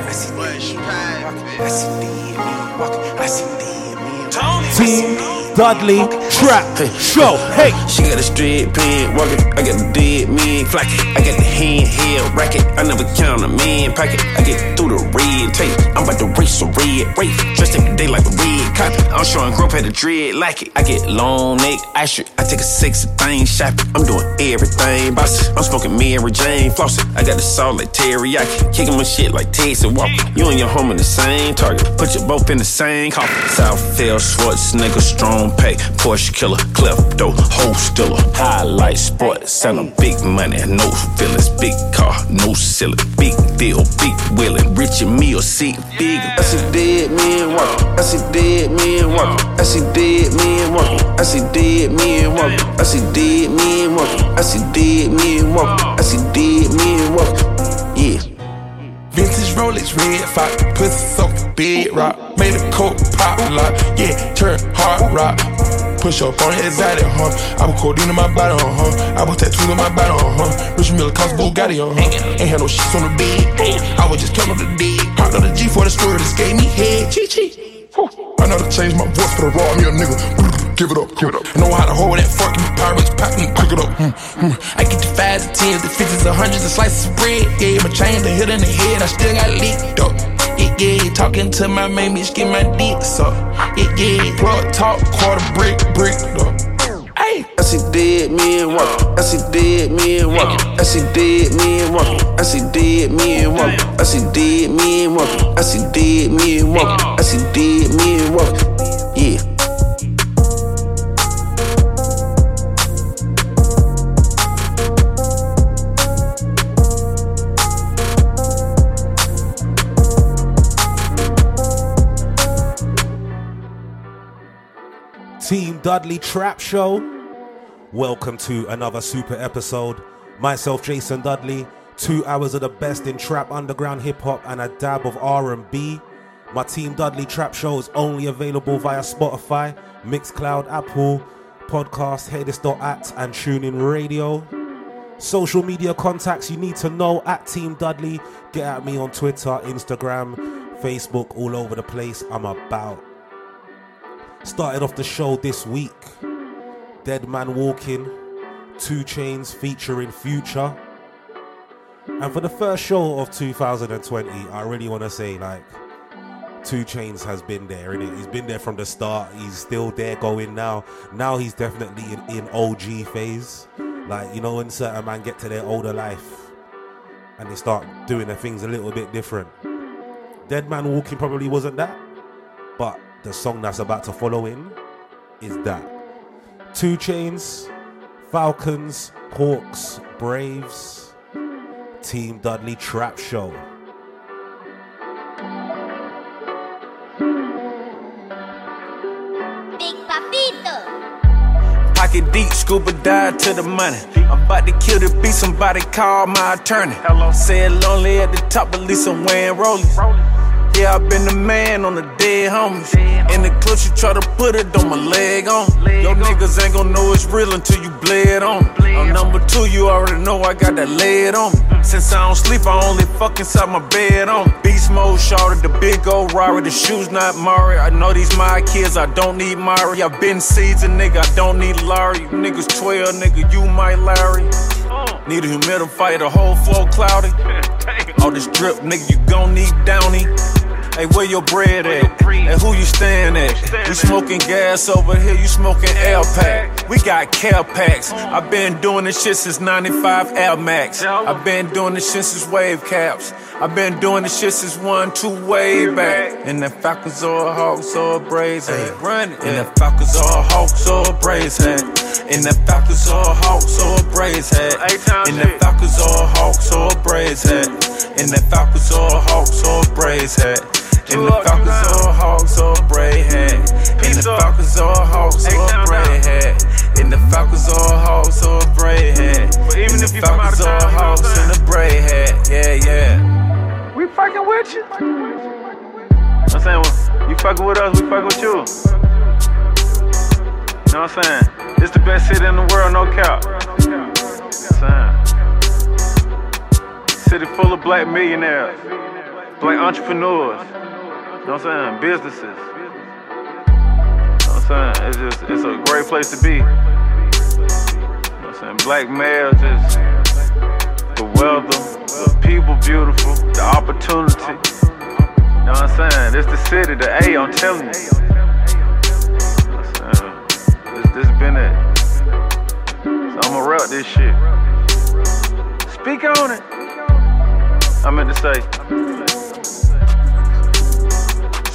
I see dead men. I see. I see Dudley Trap Show. Hey, She got a straight pen walking. I got the dead man flocking. I got the hand handheld racket. I never count a man pocket. I get through the red tape. I'm about to race a red race. Dressed every day like a red copy. I'm showing growth had a dread like it. I get long neck ice shirt. I take a sexy thing shopping. I'm doing everything bossy. I'm smoking Mary Jane flossing. I got the salt like teriyaki. Kicking my shit like Texas Walker. You and your home in the same target. Put you both in the same coffin. Southfield, Schwarzenegger, strong pay. Porsche killer, klepto, whole stiller. Highlight sports and a big money. No feelings, big car, no ceiling. Big deal, big willing. Rich and meal, seat big. I see dead men walking. I see dead men walking. I see dead men walking. I see dead men walking. I see dead men walking. I see dead men walking. I see dead men walking. Yeah. Vintage Rolex, red fox, pussy soaked bed rock. Made a coke pop lock, yeah, turn hard rock. Push up on his exotic, huh? I put codeine in my body, uh huh. I put tattoos on my body, uh huh. Rich Miller cost Bugatti, uh huh. Ain't had no shit on the bed, I was just counting the D. Hopped on the G for the story, gave me head, chee chee. I know to change my voice for the raw, me a nigga. Give it up, give it up. I know how to hold that fucking pirates, pack and pick it up. Mm, mm. I get the fives, the tens, the fifties, the hundreds, the slices of bread. Yeah, my chain, the hit in the head, I still got leaked up. Yeah, yeah, talking to my main bitch, get my dick sucked. Yeah, yeah, plug talk, quarter brick, brick up. Hey, I see dead men walking. I see dead men walking. I see dead men walking. I see dead men walking. I see dead men walking. I see dead men walking. I see dead men walking. Yeah. Team Dudley Trap Show. Welcome to another super episode. Myself, Jason Dudley. Two hours of the best in trap, underground hip hop, and a dab of R&B. My Team Dudley Trap Show is only available via Spotify, Mixcloud, Apple, Podcast, Hearthis.at, and TuneIn Radio. Social media contacts you need to know at Team Dudley. Get at me on Twitter, Instagram, Facebook, all over the place. I'm about. Started off the show this week. Dead Man Walking, 2 Chainz featuring Future. And for the first show of 2020, I really want to say, like, 2 Chainz has been there, innit? He's been there from the start. He's still there going now. Now he's definitely in, in OG phase. Like, you know, when certain man get to their older life and they start doing their things a little bit different. Dead Man Walking probably wasn't that, but the song that's about to follow in is that. 2 Chainz, Falcons, Hawks, Braves, Team Dudley Trap Show. Big Papito. Pocket deep, scuba dive to the money. I'm about to kill the beat, somebody call my attorney. Hello. Said lonely at the top, at least I'm wearing rollies. Yeah, I been the man on the dead homies. In the clips, you try to put it on my leg on. Your niggas ain't gon' know it's real until you bled on. I'm number two, you already know I got that lead on. Since I don't sleep, I only fuck inside my bed on. Beast mode, shorted the big old Rari, the shoes not Mari. I know these my kids, I don't need Mari. I been seasoned, nigga, I don't need Larry. You niggas 12, nigga, you my Larry. Need a humidifier, the whole floor cloudy. All this drip, nigga, you gon' need Downy. Hey, where your bread at? And who you stayin' at? We smoking gas over here, you smoking Air Pack. We got care packs. i been doing this shit since 95 Air Max. i been doing this shit since wave caps. i been doing this shit since one, two, way back. And the Falcons or Hawks or Braves hat. And the Falcons or Hawks or Braves hat. And the Falcons or Hawks or Braves hat. And the Falcons or Hawks or Braves hat. And the Falcons or Hawks or Braves hat. In the Falcons or Hawks or Braid hat. In the Falcons or Hawks or Braid hat. In the Falcons or Hawks or Braid hat. In the you from out Falcons or town, you know Hawks what in the Braid hat. Yeah, yeah. We fucking with you. I'm saying, well, you fucking with us, we fucking with you. You know what I'm saying? It's the best city in the world, no cap. You know what I'm saying? City full of black millionaires. black entrepreneurs. Know what I'm saying? Businesses. You know what I'm saying? It's just, it's a great place to be. You know what I'm saying? Black male, just the weather, the people beautiful, the opportunity. You know what I'm saying? It's the city, the A, I'm telling you. This, this been it. So I'ma rep this shit. Speak on it. I meant to say.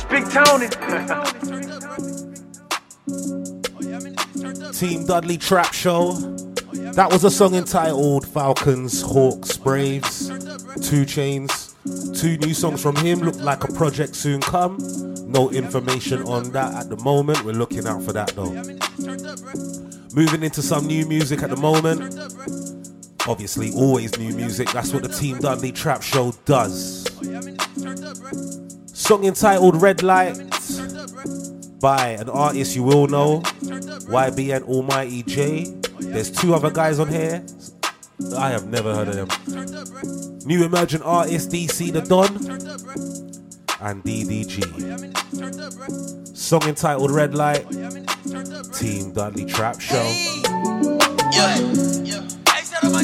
Speak Tony. Team Dudley Trap Show. That was a song entitled Falcons, Hawks, Braves, 2 Chainz. Two new songs from him. Look like a project soon come. No information on that at the moment. We're looking out for that though. Moving into some new music at the moment. Obviously, always new music. That's what the Team Dudley Trap Show does. Song entitled Red Light by an artist you will know, YB YBN Almighty Jay. There's two other guys on here. I have never heard of them. New emerging artist DC the Don and DDG. Song entitled Red Light. Team Dudley Trap Show. Yeah. Hey, shout out my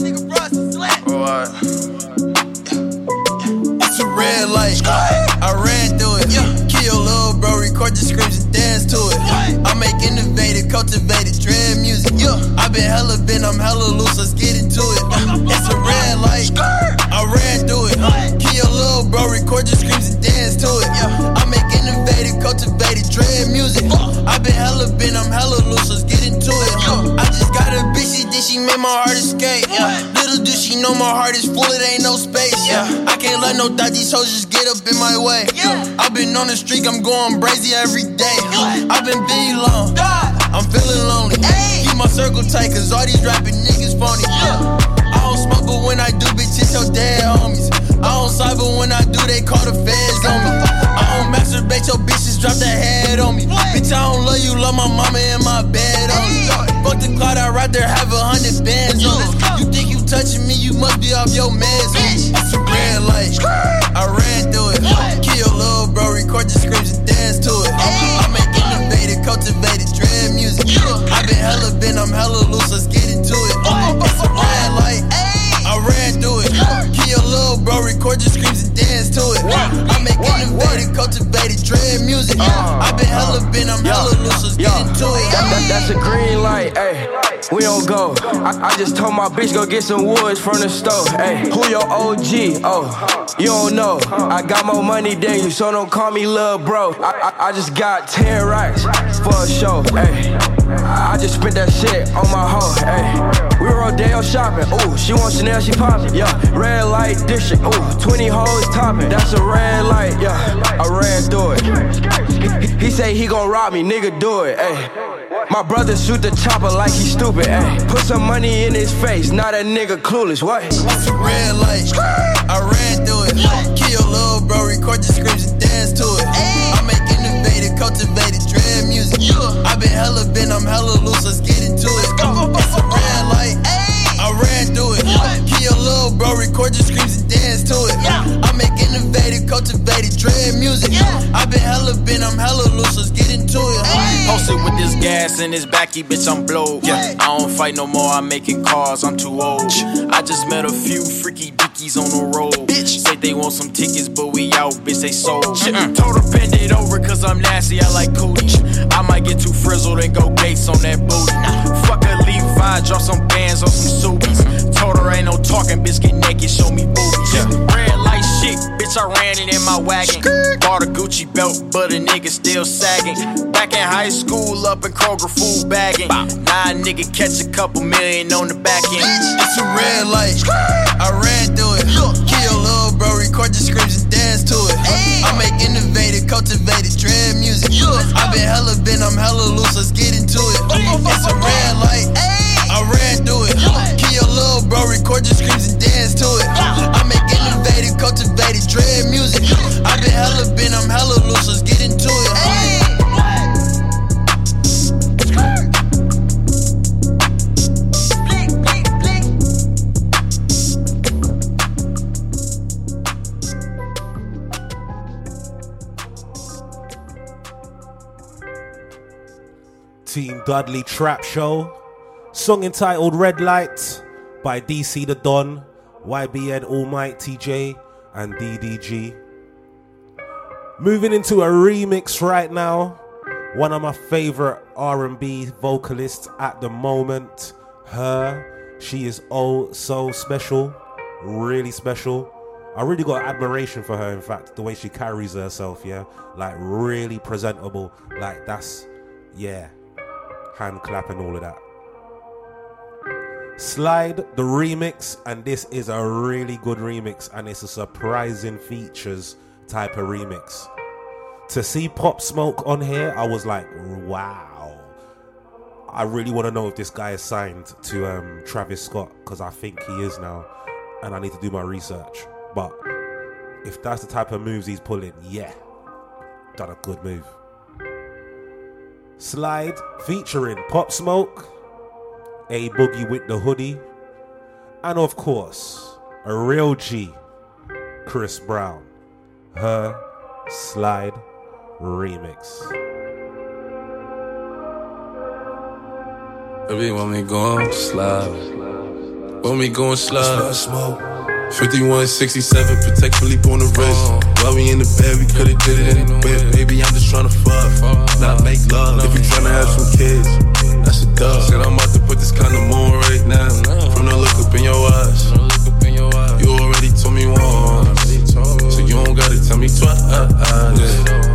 a red light. I ran through it. Kill little bro, record the screams and dance to it. I make innovative, cultivated dread music. I been hella been, I'm hella loose, let's get into it. It's a red light. I ran through it. Kill little bro, record the screams and dance to it. Make innovative, cultivated dread music. I been hella been, I'm hella loose, let's get into it. I just got a bitch, she think she made my heart escape. Little do she know my heart is full, it ain't no space. Yeah, I can't let no thought these hoes just get up in my way. I've been on the streak, I'm going brazy every day. I've been big long, I'm feeling lonely. Keep my circle tight, cause all these rapping niggas phony. I smoke, but when I do, bitch, it's your dead homies. I don't cyber when I do, they call the feds on me. I don't masturbate, your bitches drop their head on me. Bitch, I don't love you, love my mama in my bed on me. Fuck the cloud, I'd rather have a hundred bands on it. You think you touching me, you must be off your meds, bitch. It's a red light. That's a green light, ayy. We don't go. I, I just told my bitch go get some woods from the store. Ayy, who your OG? Oh, you don't know. I got more money than you, so don't call me lil' bro. I, I, I just got 10 racks for a show. Ayy, I just spent that shit on my hoe. Ayy, we Rodeo shopping. Ooh, she wants Chanel, she poppin'. Yeah, red light district. Ooh, 20 hoes topping. That's a red light. Yeah, I ran through it. He, he say he gon' rob me, nigga, do it. Ayy, my brother shoot the chopper like he stupid. Ayy, put some money in his face. Not a nigga clueless. What? It's a red light. I ran through it. Kill little bro, record the screams and dance to it. I make innovative, cultivated dread music. I been hella been, I'm hella loose, let's get into it. It's a red light. I ran through it. Kill little bro, record the screams and dance to it. I make innovative, cultivated dread music. I been hella been, I'm hella loose, let's get into it. Posted with this gas in his backy, bitch, I'm blowed. I don't fight no more, I'm making cars, I'm too old. I just met a few freaky dickies on the road. Bitch, say they want some tickets, but we out, bitch, they sold. Mm-mm. Told her bend it over, cause I'm nasty, I like cooties. I might get too frizzled and go gates on that booty. Fuck a Levi, drop some bands on some subies. Told her ain't no talking, bitch, get naked, show me boobies. Red light shit, bitch, I ran it in my wagon. Bought a Gucci belt, but a nigga still sagging. Back in high school, up in Kroger, food bagging. A nigga catch a couple million on the back end. It's a red light. I ran through it. Kill little bro, record the screams and dance to it. I make innovative, cultivated dread music. I been hella been, I'm hella loose, let's get into it. It's a red light. I ran through it. Kill little bro, record the screams and dance to it. I make cultivated, dread music. I've been hella I'm hella loose, let's get into it. Team Dudley Trap Show. Song entitled Red Light by DC the Don YBN Almighty Jay, and DDG. Moving into a remix right now. One of my favorite R&B vocalists at the moment. Her. She is oh so special. Really special. I really got admiration for her, in fact, the way she carries herself, yeah. Like really presentable. Like that's yeah. Hand clap and all of that. Slide the remix, and this is a really good remix, and it's a surprising features type of remix. To see Pop Smoke on here, I was like, wow. I really want to know if this guy is signed to um, Travis Scott because I think he is now, and I need to do my research. But if that's the type of moves he's pulling, yeah, done a good move. Slide featuring Pop Smoke, A Boogie with the hoodie, and of course, a real G, Chris Brown. Her Slide Remix. Baby, want me going slide. Want me going slide. Smoke. 5167, Patek Philippe on the wrist. While we in the bed, we could've did it in the bed. Baby, I'm just tryna fuck, not make love. If you tryna have some kids, that's a dub. Said I'm about to put this condom on right now. From the look up in your eyes, you already told me once, so you don't gotta tell me twice.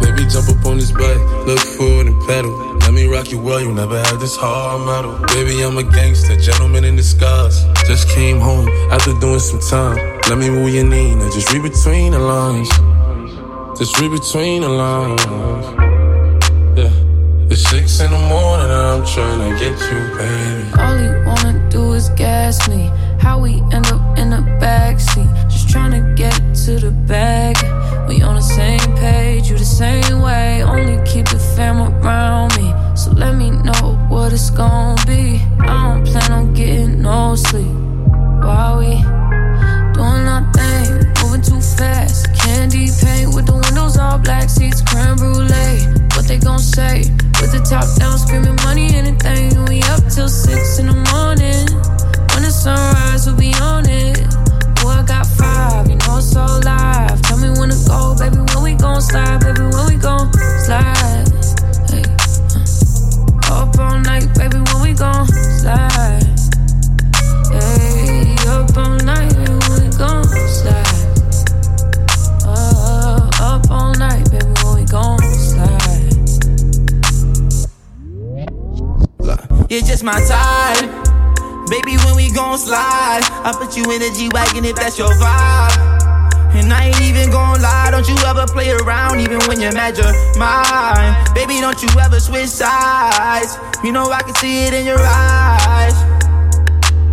Baby, jump up on this bike, look forward and pedal. Let me rock you well, you never had this hard metal. Baby, I'm a gangster, gentleman in disguise. Just came home after doing some time. Let me move your knee, now just read between the lines. Just read between the lines. It's six in the morning and I'm trying to get you, baby. All he wanna do is gas me. How we end up in the backseat. Just trying to get to the bag. We on the same page, you the same way. Only keep the fam around me. So let me know what it's gonna be. I don't plan on getting no sleep. While we doing our thing, moving too fast. Candy paint with the windows all black, seats creme brulee. What they gon' say? With the top down, screaming money, anything. We up till six in the morning. When the sunrise, we'll be on it. Oh, I got five, you know it's all live. Tell me when to go, baby. When we gon' slide, baby. When we gon' slide. Hey, uh. Up all night, baby. When we gon' slide. You're just my type. Baby, when we gon' slide, I put you in a G Wagon if that's your vibe. And I ain't even gon' lie, don't you ever play around, even when you're mad, you're mine. Baby, don't you ever switch sides. You know I can see it in your eyes.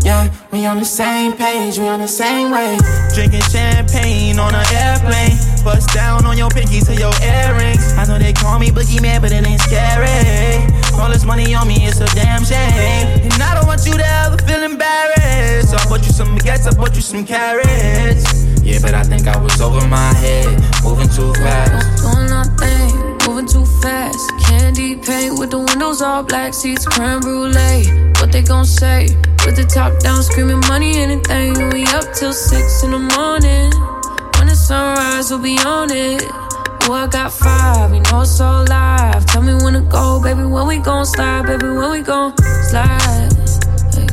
Yeah, we on the same page, we on the same way. Drinking champagne on an airplane. Bust down on your pinky to your earrings. I know they call me Boogie Man, but it ain't scary. All this money on me, it's a damn shame. And I don't want you to ever feel embarrassed. So I bought you some baguettes, I bought you some carrots. Yeah, but I think I was over my head, moving too fast. Doing nothing, moving too fast. Candy paint with the windows all black, seats creme brulee. What they gon' say? With the top down, screaming money, anything. We up till six in the morning. Sunrise, we'll be on it. Oh, I got five, you know it's all live. Tell me when to go, baby. When we gon' slide, baby. When we gon' slide. Hey,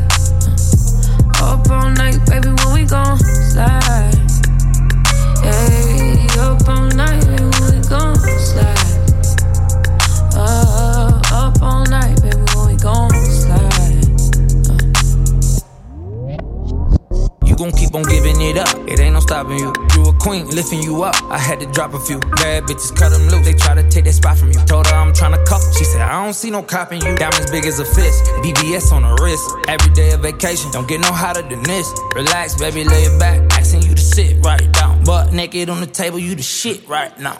uh. Up all night, baby. When we gon' slide. Hey, up all night, baby. When we gon' You gon' keep on giving it up, it ain't no stopping you. You a queen, lifting you up. I had to drop a few bad bitches, cut them loose. They try to take that spot from you. Told her I'm tryna cuff. She said, I don't see no copping you. Diamonds big as a fist, BBS on the wrist. Every day a vacation, don't get no hotter than this. Relax, baby, lay it back. Asking you to sit right down. Butt naked on the table, you the shit right now.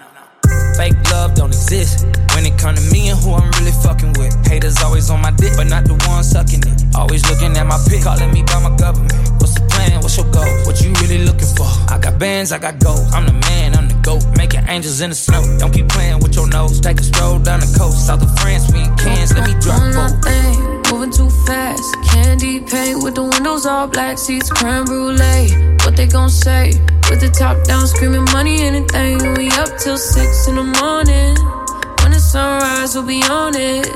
Fake love don't exist. When it come to me and who I'm really fucking with. Haters always on my dick, but not the one sucking it. Always looking at my pic, calling me by my government. bands, I got gold. I'm the man, I'm the goat. Making angels in the snow. Don't keep playing with your nose. Take a stroll down the coast. South of France, we in cans. Let me drop both. Moving too fast. Candy paint with the windows all black. Seats creme brulee. What they gon' say? With the top down, screaming money, anything. We up till six in the morning. When the sunrise, we'll be on it.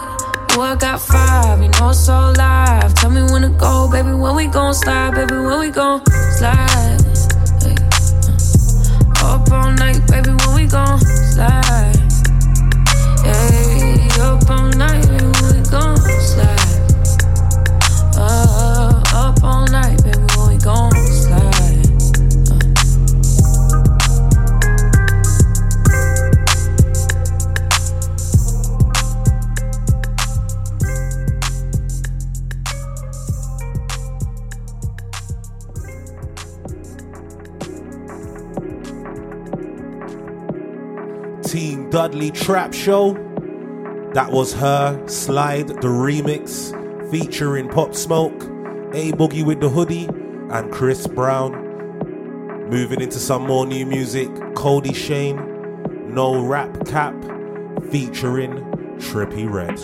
Ooh, I got five, you know it's so live. Tell me when to go, baby. When we gon' slide, baby. When we gon' slide up all night, baby, when we gon' slide? Dudley Trap Show. That was her Slide the remix featuring Pop Smoke, A Boogie with the Hoodie, and Chris Brown. Moving into some more new music, Kodie Shane, No Rap Cap featuring Trippie Redd.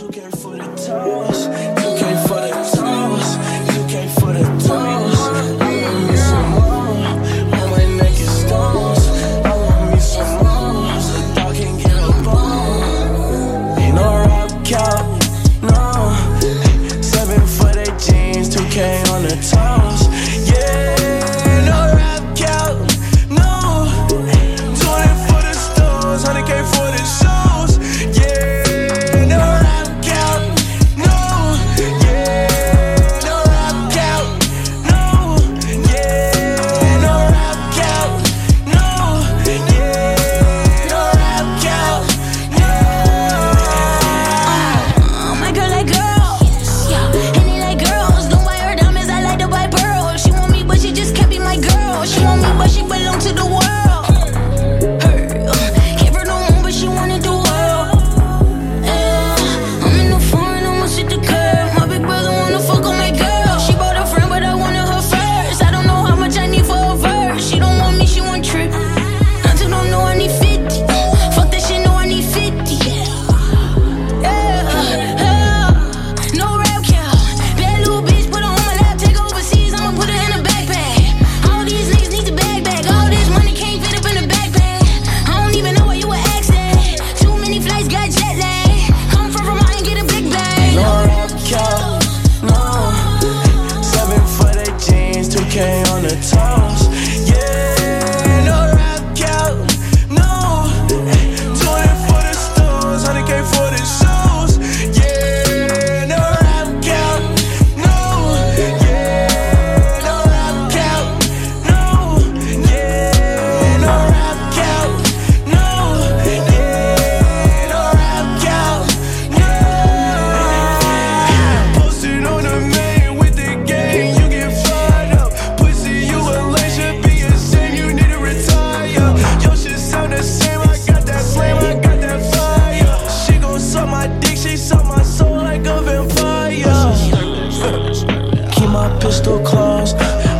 pistol claws.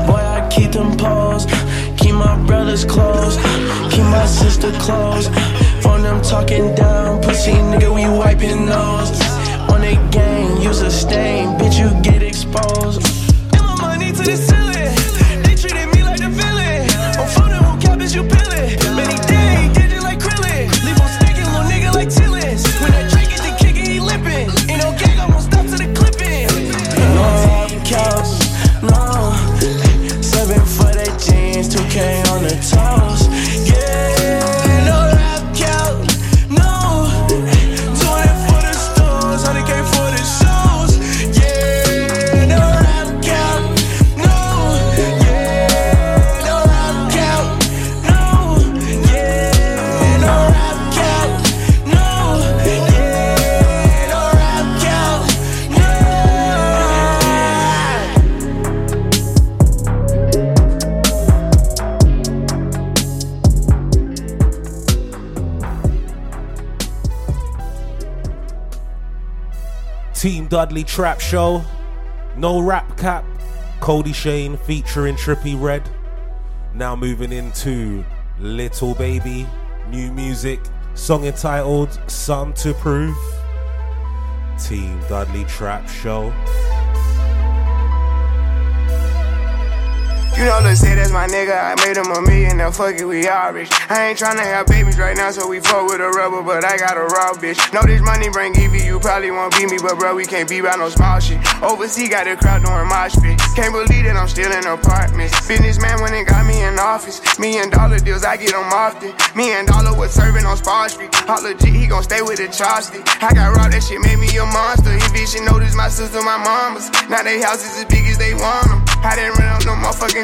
Boy, I keep them paws. Keep my brothers close. Keep my sister close. From them talking down, pussy nigga, we wiping nose. On a gang, use a stain, bitch, you get exposed. Dudley Trap Show. No rap cap. Kodie Shane featuring Trippie Redd. Now moving into Little Baby, new music, song entitled Some to Prove. Team Dudley Trap Show. You know, let's say that's my nigga. I made him a million, now fuck it, we all rich. I ain't tryna have babies right now, so we fuck with a rubber, but I got a raw bitch. Know this money bring Evie, you probably won't beat me, but bro, we can't be by no small shit. Overseas got a crowd doing mosh pit. Can't believe that I'm still in apartments. Businessman when it got me in office. Million dollar deals, I get them often. Me and Dollar was serving on Spar Street. Hot legit, he gon' stay with the chopstick. I got raw, that shit made me a monster. He should notice my sister, my mamas. Now they houses as big as they want them. I didn't run up no motherfucking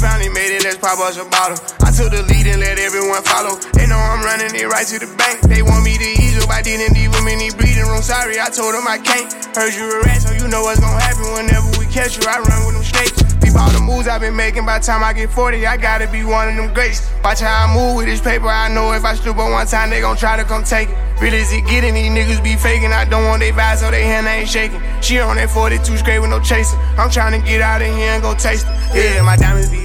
Finally made it, let's pop us a bottle. I took the lead and let everyone follow. They know I'm running it right to the bank. They want me to ease up, I didn't even any breathing room. Sorry, I told them I can't. Heard you a rat, so you know what's gonna happen whenever we catch you. I run with them snakes. Peep all the moves I've been making. By the time I get 40, I gotta be one of them greats. Watch how I move with this paper. I know if I slip on one time, they gon' try to come take it. Real as it getting, these niggas be faking. I don't want they vibes, so they hand ain't shaking. She on that 42 straight with no chaser. I'm trying to get out of here and go taste it. Yeah, my diamonds be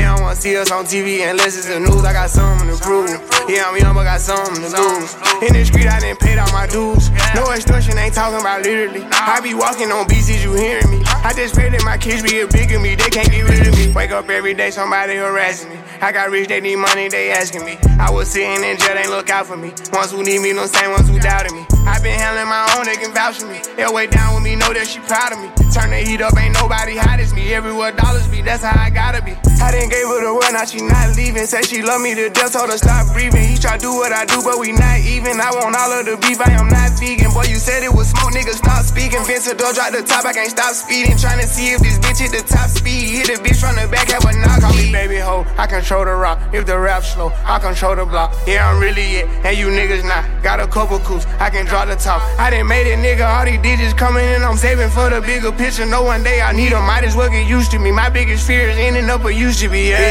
They see us on TV unless it's the news. I got something to prove. Yeah, I'm young, but got something to lose. In the street, I didn't pay all my dues. No extortion, ain't talking about literally. I be walking on is you hearing me? I just pray that my kids be a bigger me. They can't get rid of me. Wake up every day, somebody harassing me. I got rich, they need money, they asking me. I was sitting in jail, they look out for me. Ones who need me, no same ones who doubted me. I been handling my own, they can vouch for me. They'll way down with me, know that she proud of me. Turn the heat up, ain't nobody hot as me. Everywhere dollars be, that's how I gotta be. I didn't give gave the word, now she not leaving. Said she love me to death, told her stop breathing. He try do what I do, but we not even. I want all of the beef, I am not vegan. Boy, you said it was smoke, nigga, stop speaking. Vince the door, drop the top, I can't stop speeding. Trying to see if this bitch hit the top speed. Hit the bitch from the back, have a knock. Call me baby ho, I control the rock. If the rap slow, I control the block. Yeah, I'm really it, and you niggas not. Got a couple coups, I can draw the top. I didn't made it, nigga. All these digits coming in, I'm saving for the bigger picture. No one day I need them, might as well get used to me. My biggest fear is ending up a used to be. Yeah,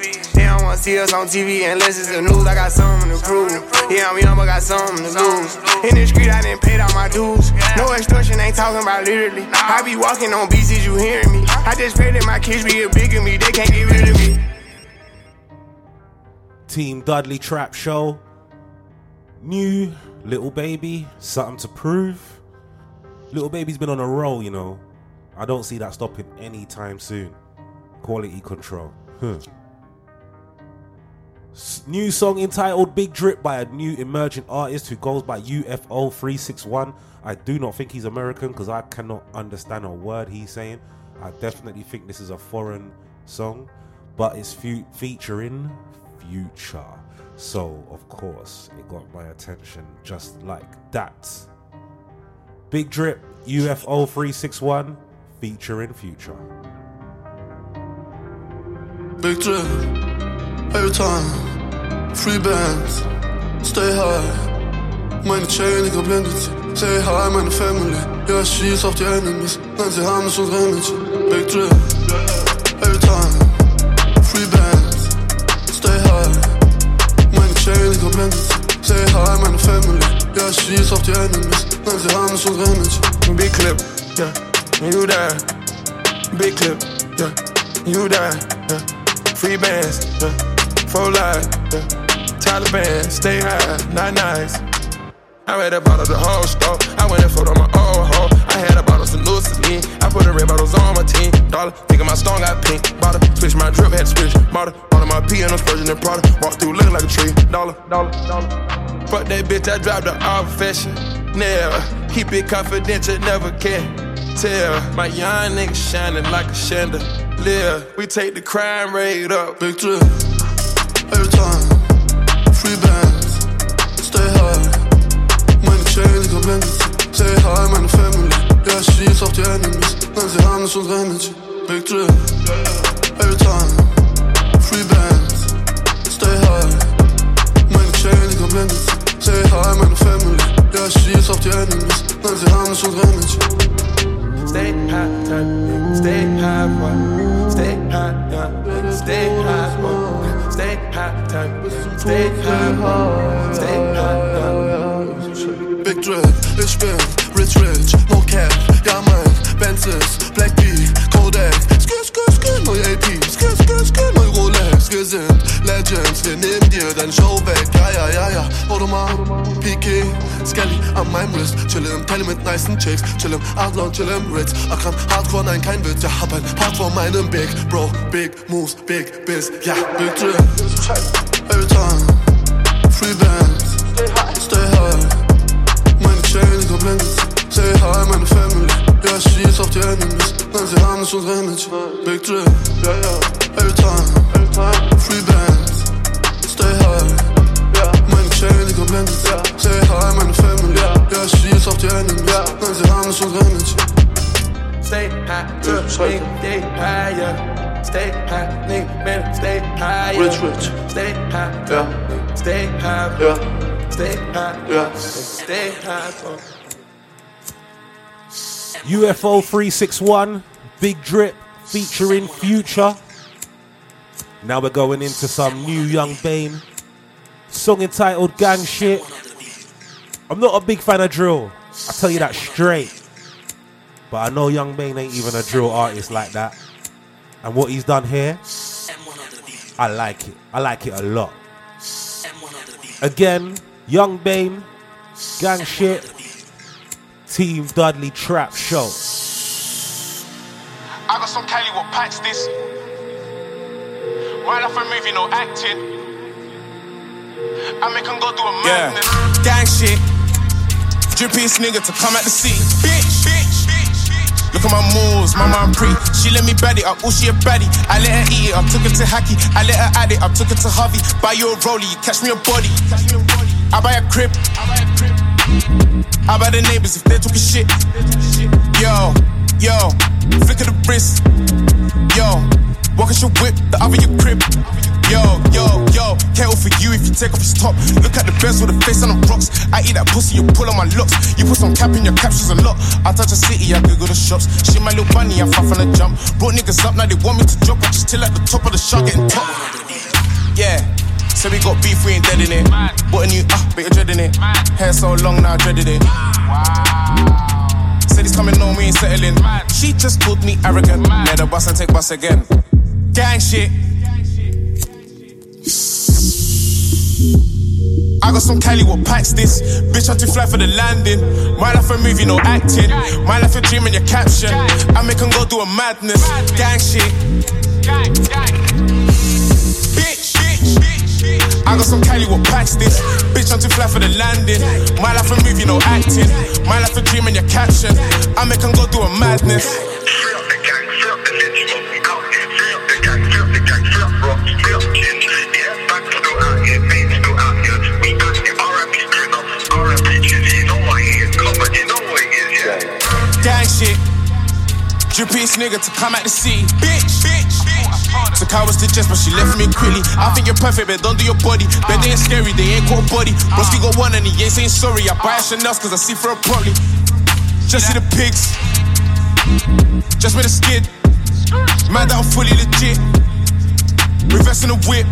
Don't see us on TV unless it's the news. I got something to prove. Yeah, I'm young, but got something to lose. In the street, I didn't pay my dues. No extortion, ain't talking about literally. I be walking on you hearing me? I just pray that my kids be a. They can't get rid of me. Team Dudley Trap Show. New Little Baby, something to prove. Little Baby's been on a roll, you know. I don't see that stopping anytime soon. Quality control. Huh. New song entitled Big Drip by a new emerging artist who goes by UFO361. I do not think he's American because I cannot understand a word he's saying. I definitely think this is a foreign song, but it's fu- featuring Future. So, of course, it got my attention just like that. Big Drip, UFO 361, featuring Future. Big drip, every time. Free bands, stay high. Meine Chain, ich geblendet. Say hi, meine Family. Ich schieß auf die Enemies. Nein, sie haben es uns Remedy. Big drip, every time. Free bands, stay high. Meine Chain, ich geblendet. Say hi, meine Family. Ich schieß auf die Enemies. Nein, sie haben es uns Remedy. Big clip, yeah, you die. Big clip, yeah, you die. Yeah. Free bands, yeah, full life, yeah. Taliban, stay high, not nice. I read about the whole store. I went and photo on my old hoe. I had a bottle of Lucille. I put the red bottles on my team. Dollar, thinking my stone got pink. Bottle, switch my drip, had to switch. Bottle, bottle my P and I'm spurging and product. Walk through looking like a tree. Dollar, dollar, dollar. Fuck that bitch, I dropped the off fashion. Never keep it confidential, never can tell. My young nigga shining like a shender. live. We take the crime rate up. Big stay high. Bands, stay high. Boy. Stay high, yeah. Stay high, boy. Stay high, time, stay high. Stay high, Drip, ich bin rich, rich, no cap, ja mein Benzes, Black B, Kodak, skr, skr, skr, neue AP, skr, skr, skr, neue Rolex, wir sind Legends, wir nehmen dir deine Show weg, ja, ja, ja, ja, Audemars, Piqué, Skelly an meinem Wrist, chill im Telly mit nicen Chicks, chill im Adlon, chill im Ritz, Akram, Hardcore, nein, kein Witz, ja, hab ein Part von meinem Big Bro, Big Moves, Big Biz, ja, Big Drip, every time, free bands, stay high, meine die Enemies, nein, sie haben nicht unsere Energy, Big Drip, ja, ja, every time, free bands, stay high, meine Chain, ich hab Blanket, say hi, meine Family, ja, schieß auf die Enemies, nein, sie haben nicht unsere Energy. Stay high, yeah. stay high, yeah. Stay high, nigga, man, stay high, yeah. Rich, rich. Stay high, Yeah. Stay high, Yeah. Stay high, Yeah. Stay high, oh. UFO 361, Big Drip featuring Future. Now we're going into some new Yung Bane. Song entitled Gang Shit. I'm not a big fan of drill. I tell you that straight. But I know Yung Bane ain't even a drill artist like that. And what he's done here, I like it. I like it a lot. Again, Yung Bane, Gang Shit, Team Dudley Trap Show. I got some Cali what packs this. My life a movie, no acting. I make 'em go do a Yeah. madness. Gang shit. Drippiest nigga to come at the sea. Bitch, bitch, bitch. Look at my moves, my mom pre. She let me bad it up, oh she a baddie. I let her eat it up, took it to Hacky. I let her add it up, took it to Harvey. Buy you a rollie, catch me a body. I buy a crib. I buy the neighbors if they're talking shit. Yo, yo, flick of the wrist. Yo, walk your whip, the other your crib. Yo, yo, yo, careful for you if you take off his top. Look at the best with the face on the rocks. I eat that pussy, you pull on my locks. You put some cap in your captions a lot. I touch a city, I Google the shops. She my little bunny, I'm far from the jump. Brought niggas up, now they want me to drop. I just chill at the top of the shot, getting top. Yeah. So we got beef, we ain't dead in it. Bought a new ah, but you're dreading it. Hair so long now, I dreaded it. Said he's coming home, we ain't settling. She just called me arrogant. Let the bus and take bus again. Gang shit. I got some Cali, what packs this? Bitch, I'm too fly for the landing. My life a movie, no acting. My life a dream and your caption. I make 'em go do a madness. Gang shit. Bitch, I got some Cali, packs this? Bitch, I'm too fly for the landing. My life a movie, no acting. My life a dream and your caption. I make 'em go do a madness. Gang shit. Drippiest nigga to come at the sea. Bitch, bitch. Took hours to just, but she left me quickly. I think you're perfect, but don't do your body. Bet they ain't scary, they ain't a body. Broski got one and he ain't saying sorry. I buy a Chanel cause I see for a properly. Just see the pigs. Just with a skid. Man, that I'm fully legit. Reversing the whip.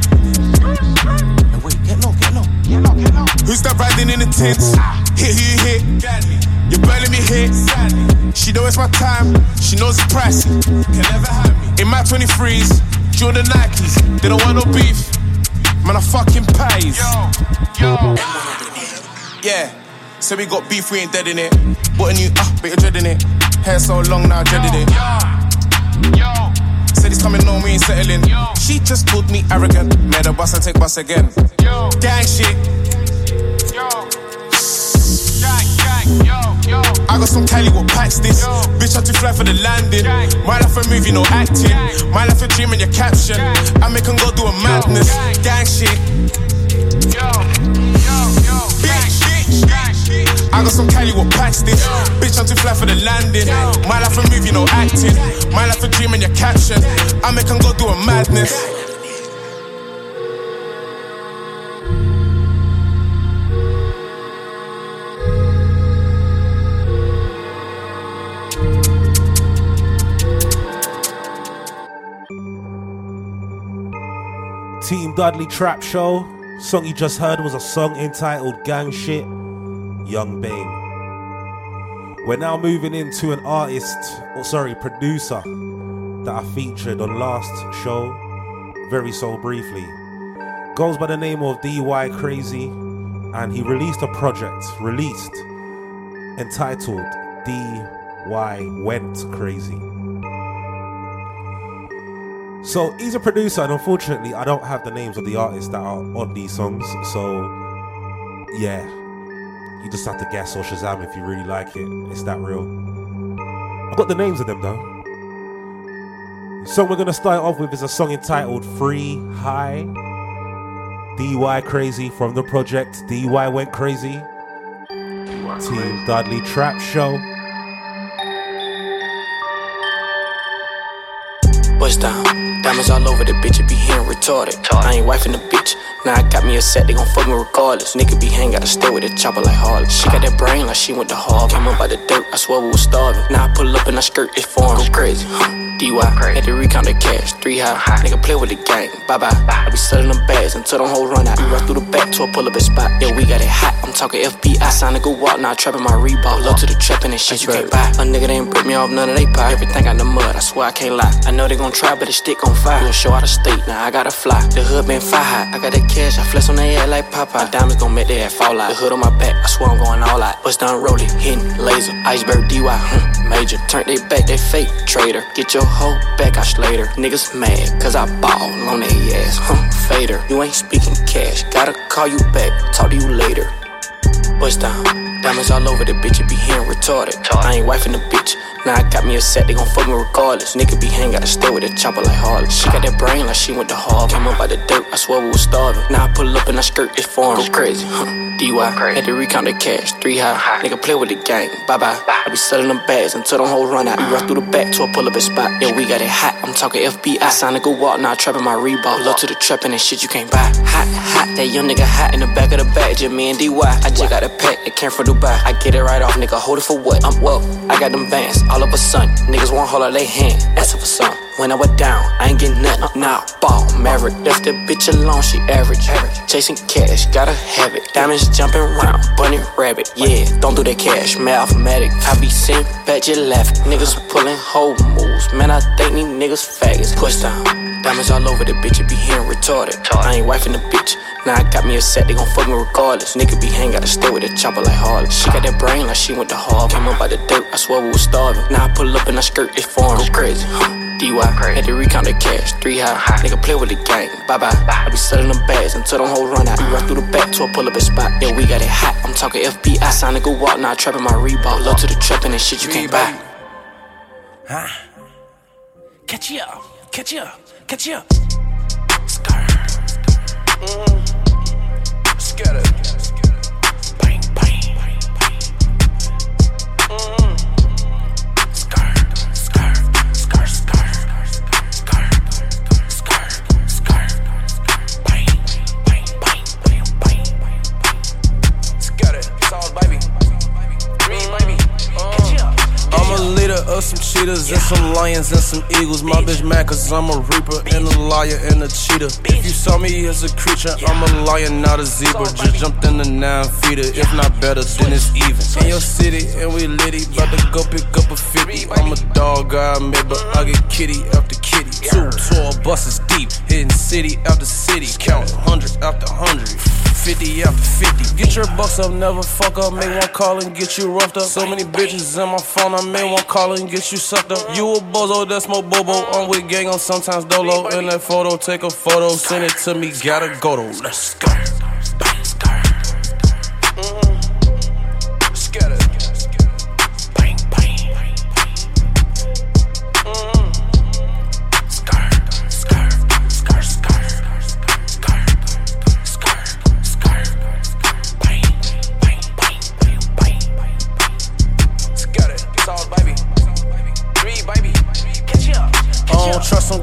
Hey, wait, get low, get low, get low, get low. Who's that riding in the tents? Hit who you hit. You're burning me hit. She know it's my time. She knows it's pricey. Can never have me. In my 23s, Jordan Nikes. They don't want no beef. Man, I fucking pays. Yo, yo. Yeah. So we got beef, we ain't dead in it. Bought a new ah, but you're dreading it. Hair so long now, I dreaded it. Said he's coming home, we ain't settling. She just called me arrogant. Made a bus and take bus again. Gang shit. Gang, yo, yo. I got some Cali, what packs this? Bitch, I'm too fly for the landing. My life a movie, no acting. My life a dream in your caption. I make 'em go do a madness. Gang shit. I got some Cali, what packs this? Bitch, I'm too fly for the landing. My life a movie, no acting. My life a dream in your caption. I make 'em go do a madness. Dudley Trap Show. Song you just heard was a song entitled Gang Shit, Yung Bane. We're now moving into an artist, or sorry, producer that I featured on last show, very so briefly. Goes by the name of DY Crazy, and he released a project, released, entitled DY Went Crazy. So he's a producer, and unfortunately, I don't have the names of the artists that are on these songs. So, yeah, you just have to guess or Shazam if you really like it. It's that real. I've got the names of them though. The song we're gonna start off with is a song entitled "Free High." DY Crazy from the project. DY went crazy. Team Dudley Trap Show. Bust down. Diamonds all over the bitch, it be hearing retarded. I ain't wifing the bitch. Now I got me a set, they gon' fuck me regardless. Nigga be hang, gotta stay with the chopper like Harley. She got that brain like she went to Harvard. Came up by the dirt, I swear we was starving. Now I pull up and I skirt it for Go crazy. Huh. DY, had to recount the cash, three high. Nigga play with the gang, bye bye. I be selling them bags until them whole run out. We run through the back to a pull up a spot. Yeah, we got it hot. I'm talking FBI. Sign to go walk, now I trapping my Reebok. Low to the trapping and shit you can't buy. A nigga they ain't break me off none of they pie. Everything got the mud, I swear I can't lie. I know they gon' try, but the stick on fire. We'll show out of state, now I gotta fly. The hood been fire hot. I got that cash, I flex on their head like Popeye. Diamonds gon' make their head fall out. The hood on my back, I swear I'm going all out. Bust down rolling, hitting, laser, iceberg DY, huh, major. Turn they back, they fake trader. Get your hoe back, I later. Niggas mad, cause I ball on they ass, huh? Fader, you ain't speaking cash. Gotta call you back, talk to you later. Bust down, diamonds all over the bitch, it be hearing retarded. I ain't wifing the bitch. Now I got me a set, they gon' fuck me regardless. Nigga be hang, gotta stay with the chopper like Harley. She got that brain like she went to Harvard. Came up by the dirt, I swear we was starving. Now I pull up and I skirt it for Go crazy, huh? DY, had to recount the cash, three high. Nigga play with the gang, bye bye. I be selling them bags until them whole run out. We run through the back to a pull up a spot. Yeah, we got it hot, I'm talking FBI. Sign to go walk, now I trapping my Reebok. Low to the trapping and shit you can't buy. Hot, hot, that young nigga hot in the back of the bag. Just me and DY. I just got a pack, it came from Dubai. I get it right off, nigga, hold it for what? I'm well, I got them bands all of a sudden. Niggas want hold out they hand, asking for some. When I went down, I ain't getting nothing. Now, ball, married. Left that bitch alone, she average. Chasing cash, gotta have it. Diamonds jumping round, bunny rabbit. Yeah, don't do that cash, mathematic. I be sitting back, just laughing. Niggas pulling whole moves. Man, I think these niggas faggots. Push down. Diamonds all over the bitch, it be hearing retarded. I ain't wifing the bitch. Now I got me a set, they gon' fuck me regardless. Nigga be hang, gotta stay with the chopper like Harley. She got that brain like she went to Harvard. Came up by the dirt, I swear we was starving. Now I pull up and I skirt it for Go crazy, huh? DY, had to recount the cash, three high. Nigga play with the gang, bye bye. I be selling them bags until them whole run out. We run through the back to a pull up a spot. Yeah, we got it hot. I'm talking FBI. Sign a go walk, now I trapping my Reebok. Low to the trapping and the shit you can't buy. Huh? Catch you up, catch you up, catch you up. Scatter. A some cheetahs and some lions and some eagles. My bitch mad cause I'm a reaper and a liar and a cheater. If you saw me as a creature, I'm a lion, not a zebra. Just jumped in the nine feeder, if not better, then it's even. In your city and we litty, bout to go pick up a 50. I'm a dog, I admit, but I get kitty after kitty. Two tall buses deep, hitting city after city, count hundred after hundred. 50 after 50. Get your bucks up, never fuck up. Make one call and get you roughed up. So many bitches in my phone, I made one call and get you sucked up. You a bozo, that's my bobo. I'm with gang on sometimes dolo. In that photo, take a photo, send it to me, gotta go to. Let's go.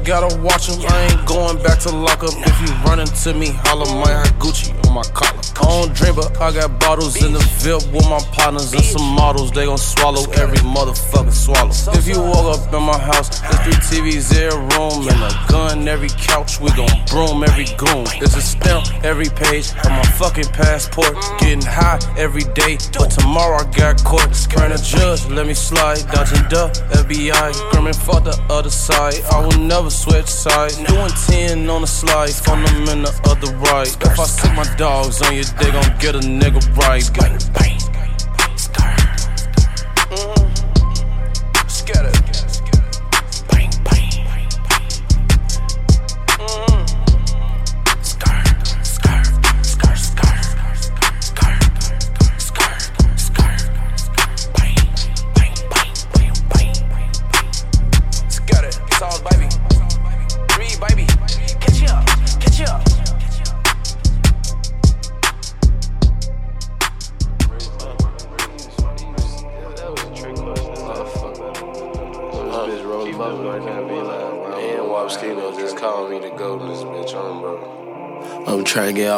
Gotta watch 'em. I ain't going back to lock up. If you run into me, holla, have Gucci on my collar. I don't drink, but I got bottles in the VIP with my partners and some models. They gon' swallow every motherfucking swallow. If you walk up in my house, there's three TVs, in a room, and a gun every couch. We gon' broom every goon. There's a stamp every page on my fucking passport. Getting high every day, but tomorrow I got court. Praying a judge, let me slide. Dodging the FBI, screaming for the other side. I will never switch sides. Doing 10 on the slide, them in the other right. If I sick my dogs on you, they gon' get a nigga right.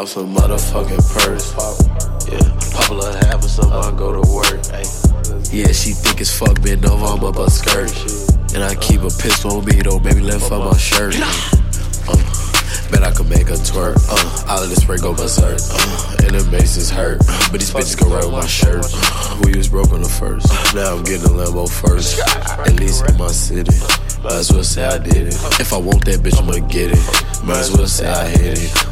Out some motherfucking purse. Yeah, pop a little half or something, I go to work. Yeah, she think it's fuck, bend over, I'm up her skirt. And I keep a pistol on me, though, baby, left on my shirt. Uh, bet I could make her twerk. Uh, all of this spray go berserk. Uh, and the bases hurt. But these bitches go right with my shirt. Uh, we was broke on the first. Now I'm getting a Lambo first. At least in my city. Might as well say I did it. If I want that bitch, I'ma get it. Might as well say I hit it.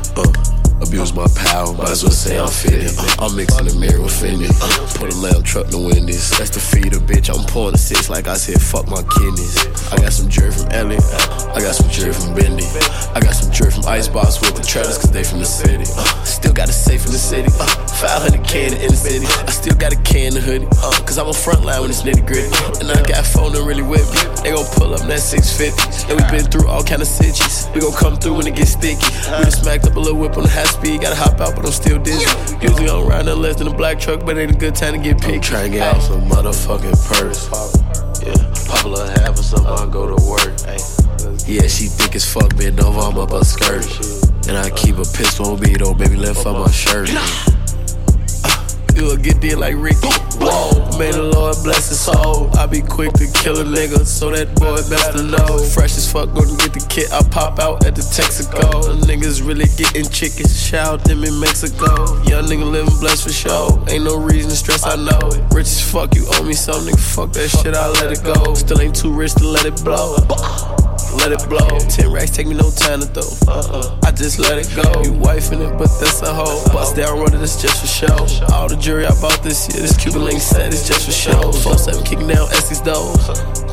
Abuse my power, might as well say I'm fitted. Uh, I'm mixing the mirror with Fendi. Uh, put a lamb truck to win this. That's the feed a bitch. I'm pouring a six like I said, fuck my kidneys. I got some jury from Ellie. I got some jury from Bendy. I got some jury from Icebox with the Travis, cause they from the city. Uh, still got a safe in the city. Uh, 500k in the inner city. I still got a K in the hoodie. Uh, cause I'm a front line when it's nitty gritty. And I got phone that really with me. They gon' pull up that 650. And we been through all kind of situations. We gon' come through when it gets sticky. We just smacked up a little whip on the high speed. Gotta hop out, but I'm still dizzy. Usually I'm riding less than a black truck, but ain't a good time to get picked. Trying to get out some motherfucking purse. Yeah, pop a little half or something, I go to work. Yeah, she think it's fuck, bend over, I'm up her skirt. And I keep a pistol on me, though, baby, left on my shirt. You'll get there like Ricky. Whoa, may the Lord bless his soul. I be quick to kill a nigga, so that boy best to know. Fresh as fuck, gonna get the kit. I pop out at the Texaco. Niggas really getting chickens. Shout them in Mexico. Young nigga living blessed for show. Ain't no reason to stress, I know. It. Rich as fuck, you owe me something. Fuck that shit, I let it go. Still ain't too rich to let it blow. Let it blow. Ten racks take me no time to throw. Uh-uh. I just let it go. You wifing it, but that's a hoe. Bust down, running this just for show. All the jewelry I bought this year, this Cuban link set is just for show. 4-7 kicking down Essex doors.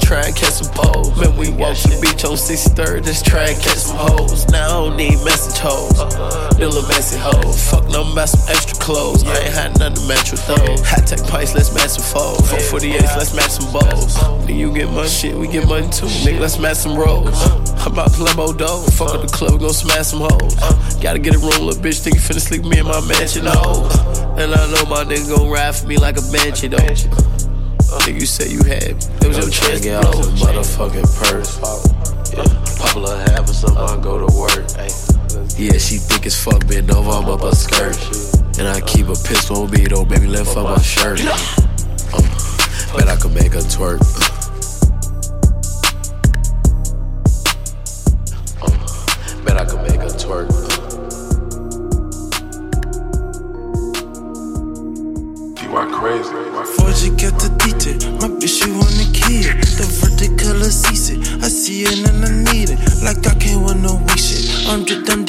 Try and catch some poles. Man, we walk the beach on 63rd, just try and catch some hoes. Now I don't need message hoes. Little messy hoes. Fuck them about some extra clothes. I ain't had nothing to match with those. High tech pipes, let's match some foes. 448s, let's match some bows. Then you get money, shit, we get money too. Nigga, let's match some rolls. I'm about to Lambo dough. Fuck up the club, we gon' smash some hoes. Gotta get a room, little bitch. Think you finna sleep me in my mansion, oh. And I know my nigga gon' ride for me like a banshee, though. Nigga, you said you had. It was your chance to out some motherfucking purse. Yeah, pop a little half or something, I go to work. Yeah, she think it's fuck, bend over, I'm up her skirt. And I keep a pistol on me, though, baby, left on my shirt. Um, bet I could make her twerk. Bet I could make a twerk. Why crazy? Forgy get the detail. My bitch, you want the kid. The vertical sees it. I see it and I need it. Like I can't want no weak shit. I'm just done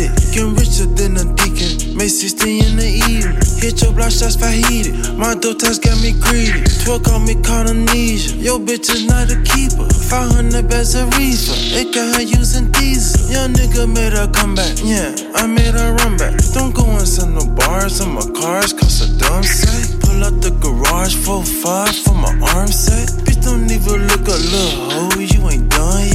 it. Getting richer than a deacon. May 60 in the evening. Hit your block shots heated. My dope got me greedy. 12 call me Cardonesia. Yo, bitch is not a keeper. 500 bags of reefer. It got her using diesel. Young nigga made her come back. Yeah, I made her run back. Don't go send no bars on my cars. Cause a dumb sight. Pull out the garage, 4-5 for my arm set. Bitch, don't even look a little hoe, you ain't done.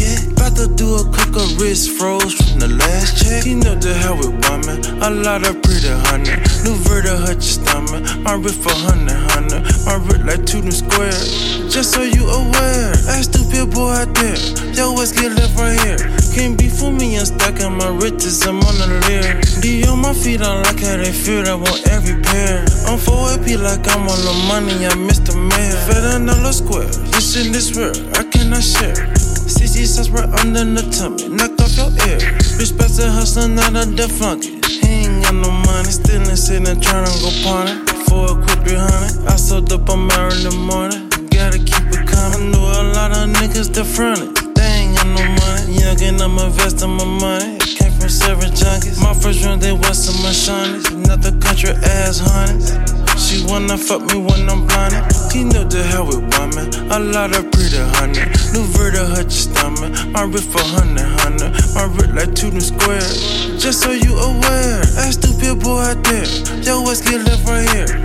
About to do a cook her wrist froze from the last check. He know the hell with woman. A lot of pretty honey. New Verta hurt your stomach. My wrist for hundred, hundred. My wrist like two new squares. Just so you aware, that stupid boy out there. Yo, what's get left right here? Can't be for me, I'm stuck in my riches, I'm on the leer. D on my feet, I like how they feel, I want every pair. I'm 4AP like I'm on the money, I'm Mr. Mayor. Fed another square, this shit is rare, I cannot share. CC sauce right under the tummy, knock off your ear. Respect the hustler, not a defunky. He ain't got no money, still in sitting trying to go party. For a quick 300, I sold up, I'm in the morning. Gotta keep it coming. Know a lot of niggas that front it. They ain't got no money. Young and I'm investing my money. Came from seven junkies. My first run, they was some my shinies. Not the country ass honeys. She wanna fuck me when I'm blinded. He know the hell with women. A lot of pretty honey. New Verta hurt your stomach. My wrist for hundred, hundred. My wrist like two new squares. Just so you aware, that stupid boy out there. Yo, what's get left right here?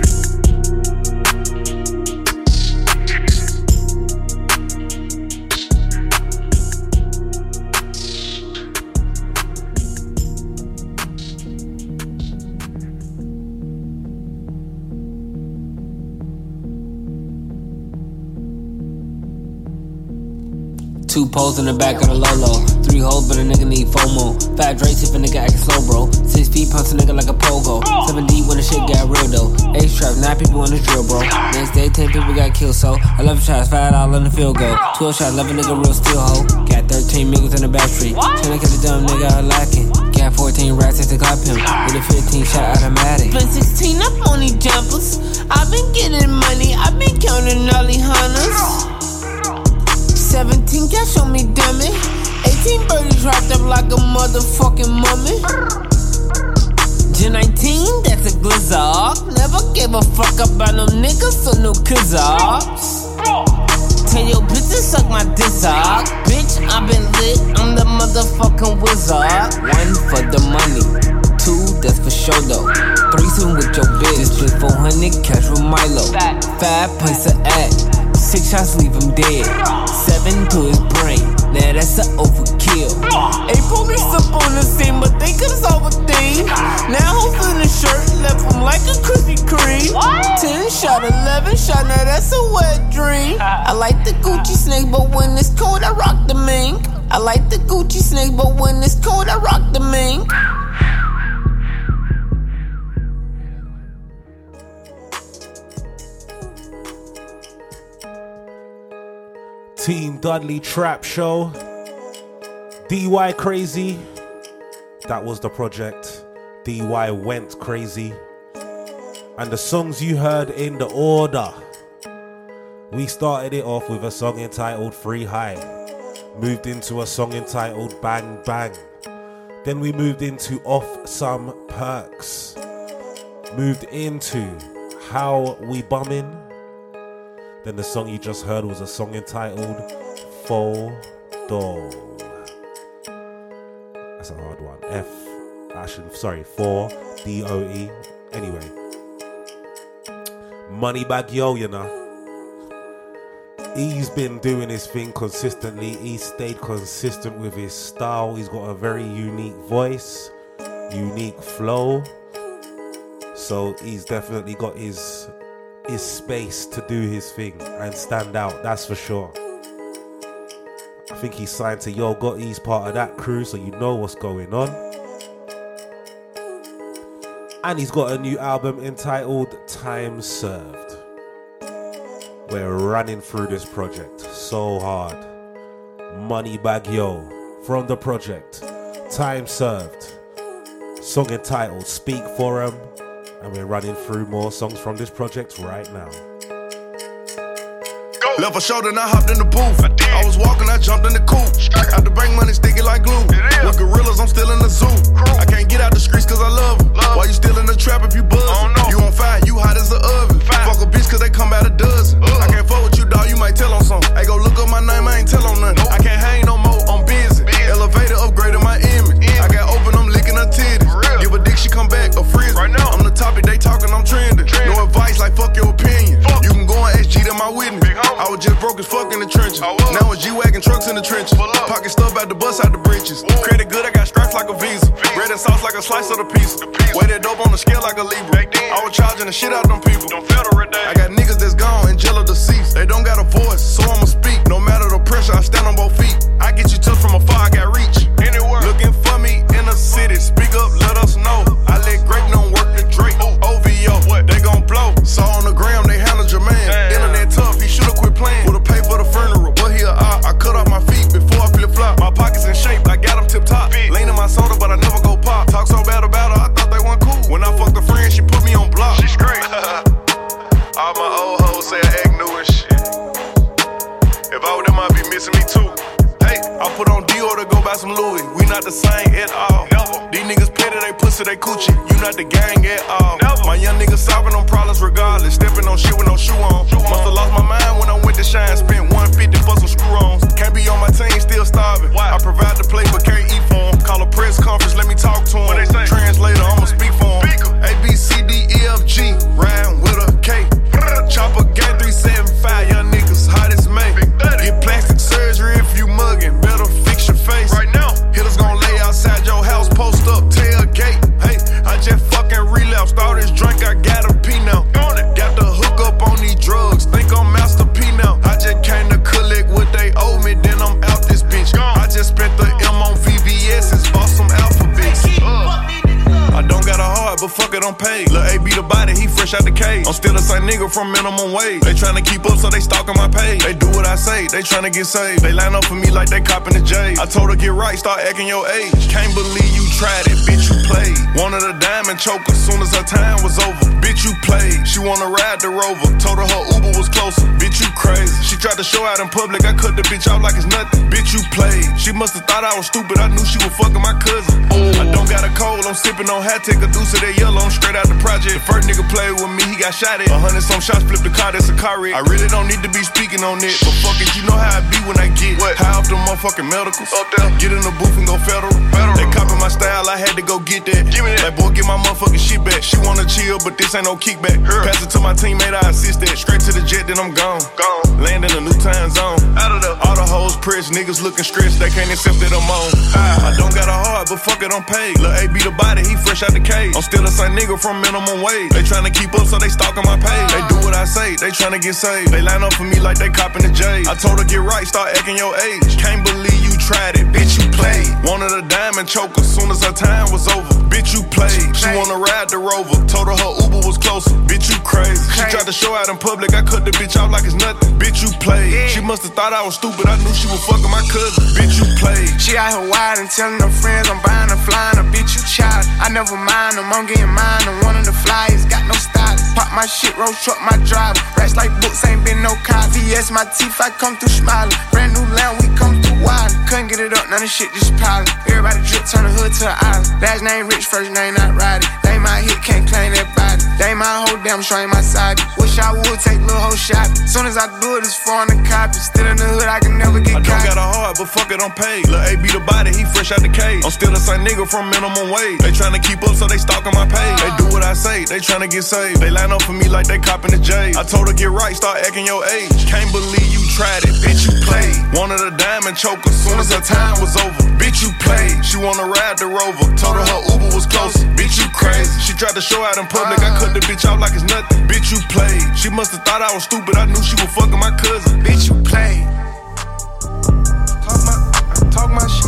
Poles in the back of the Lolo. Three holes, but a nigga need FOMO. Five Drake's if a nigga acting slow, bro. Six feet punch a nigga like a pogo. Seven deep when the shit got real though. Eight trap, nine people on the drill, bro. Next day, ten people got killed, so 11 shots, five all in the field goal. 12 shots, 11 nigga real steel hoe. Got 13 niggas in the back street. Tryna catch a dumb nigga out lacking. Got 14 rats at the cop him. With a 15 shot automatic. Been 16 up on these jumpers. I've been getting money, I've been counting all these hunters. 17 cash on me, damn it. 18 birdies wrapped up like a motherfucking mummy. Gen 19, that's a blizzard. Never gave a fuck about no niggas, so no kizzards. Tell your bitch to suck my off. Bitch, I been lit, I'm the motherfucking wizard. One for the money. Two, that's for sure though. Threesome with your bitch. Just split 400 cash with Milo. Five place to act. Six shots leave him dead. Seven to his brain. Now that's an overkill. Eight police up on the scene, but they couldn't solve a thing. Now who's in the shirt left him like a Krispy Kreme. Ten shot, eleven shot, now that's a wet dream. I like the Gucci snake, but when it's cold, I rock the mink. I like the Gucci snake, but when it's cold, I rock the mink. Team Dudley Trap Show. DY Crazy. That was the project. DY went crazy. And the songs you heard in the order. We started it off with a song entitled Free High. Moved into a song entitled Bang Bang. Then we moved into Off Some Perks. Moved into How We Bummin'. Then the song you just heard was a song entitled Faux Do. That's a hard one. F. Actually, sorry, 4 D O E. Anyway. Moneybagg Yo, you know. He's been doing his thing consistently. He's stayed consistent with his style. He's got a very unique voice, unique flow. So he's definitely got his his space to do his thing and stand out, that's for sure. I think he's signed to Yo Gotti's part of that crew, so you know what's going on. And he's got a new album entitled Time Served. We're running through this project so hard. Moneybagg Yo from the project. Time Served. Song entitled Speak For 'em and we're running through more songs from this project right now. Left a shoulder and I hopped in the booth. I, was walking, I jumped in the coupe. Out the bank money sticky like glue. With gorillas, I'm still in the zoo. I can't get out the streets cause I love them. Why you still in the trap if you buzz? You on fire, you hot as an oven. Fuck a bitch cause they come out a dozen. I can't fuck with you, dog, you might tell on some. Hey, go look up my name, I ain't tell on nothing. I can't hang no more, I'm busy. Elevator upgrading my image. I got open, I'm licking her titties. Give a dick, she come back, a frizz. Right now, I'm the topic, they talking, I'm trending. No advice, like fuck your opinion. You can go on SG to my witness. I was just broke as fuck in the trenches. Now it's G-Wagon trucks in the trenches. Pocket stuff out the bus out the britches. Credit good, I got stripes like a visa. Bread and sauce like a slice of the pizza. Weighted dope on the scale like a Libra. I was charging the shit out them people. Don't feel the I got niggas that's gone and jello deceased. They don't got a voice, so I'ma speak. No matter the pressure, I stand on both feet. From minimum wage. They tryna keep up, so they stalking my page. They do what I say, they tryna get saved. They line up for me like they copping the J. I told her get right, start acting your age. Can't believe you tried it, bitch, you played. Wanted a diamond choker, as soon as her time was over. Bitch, you played. She wanna ride the rover. Told her her Uber was closer. Bitch, you crazy. She tried to show out in public, I cut the bitch out like it's nothing. Bitch, you played. She must've thought I was stupid, I knew she was fucking my cousin. I don't got a cold, I'm sipping on hat, take a deuce of that yellow, I'm straight out the project. The first nigga played with me, he got shot at. A hundred some shots, flipped the car, that's a car wreck. I really don't need to be speaking on it, but fuck it, you know how I be when I get what? high off the motherfucking medicals. Up there, get in the booth and go federal. federal. They copy my style, I had to go get that. Give me that. Like, boy, get my motherfucking shit back. She wanna chill, but this ain't no kickback. Pass it to my teammate, I assist that. Straight to the jet, then I'm gone. Gone. Land in a new time zone. Out of the all the hoes pressed, niggas looking stressed, they can't accept that I'm on. I, I don't got a heart, but fuck it, I'm paid. Lil' A be the body, he fresh out the cage. I'm still the same nigga from minimum wage. They tryna keep up, so they stalking my page. They do what I say, they tryna get saved. They line up for me like they copping the J. I told her get right, start acting your age. Can't believe tried it, bitch, you played. Wanted a diamond choker, soon as her time was over. Bitch, you played. She wanna ride the rover. Told her her Uber was closer. Bitch, you crazy. She tried to show out in public, I cut the bitch out like it's nothing. Bitch, you played. She must've thought I was stupid, I knew she was fucking my cousin. Bitch, you played. She out here wide and telling her friends I'm buying her flying a bitch you child. I never mind them, I'm getting mine. I'm one of the flyers, got no style. Pop my shit, roll truck my driver. Racks like books, ain't been no cop. VS my teeth, I come through smiling. Brand new land, we come through. Couldn't get it up, none of shit just piling. Everybody drip, turn the hood to an island. Last name rich, first name not riding. They my hit, can't claim that body. They my whole damn show ain't my side. Wish I would take little whole shot. Soon as I do it, it's foreign the copy. Still in the hood, I can never get I don't caught. got a heart, but fuck it, I'm paid. Lil' A be the body, he fresh out the cage. I'm still the same nigga from minimum wage. They tryna keep up, so they stalking my page. They do what I say, they tryna get saved. They line up for me like they copping the J. I told her get right, start acting your age. Can't believe you tried it, bitch, you played. Wanted a diamond choker, soon as her time was over. Bitch, you played. She wanna ride the rover. Told her her Uber was closer. Bitch, you crazy. She tried to show out in public, I cut the bitch out like it's nothing. Bitch, you played. She must've thought I was stupid, I knew she was fucking my cousin. Bitch, you played. Talk my, talk my shit.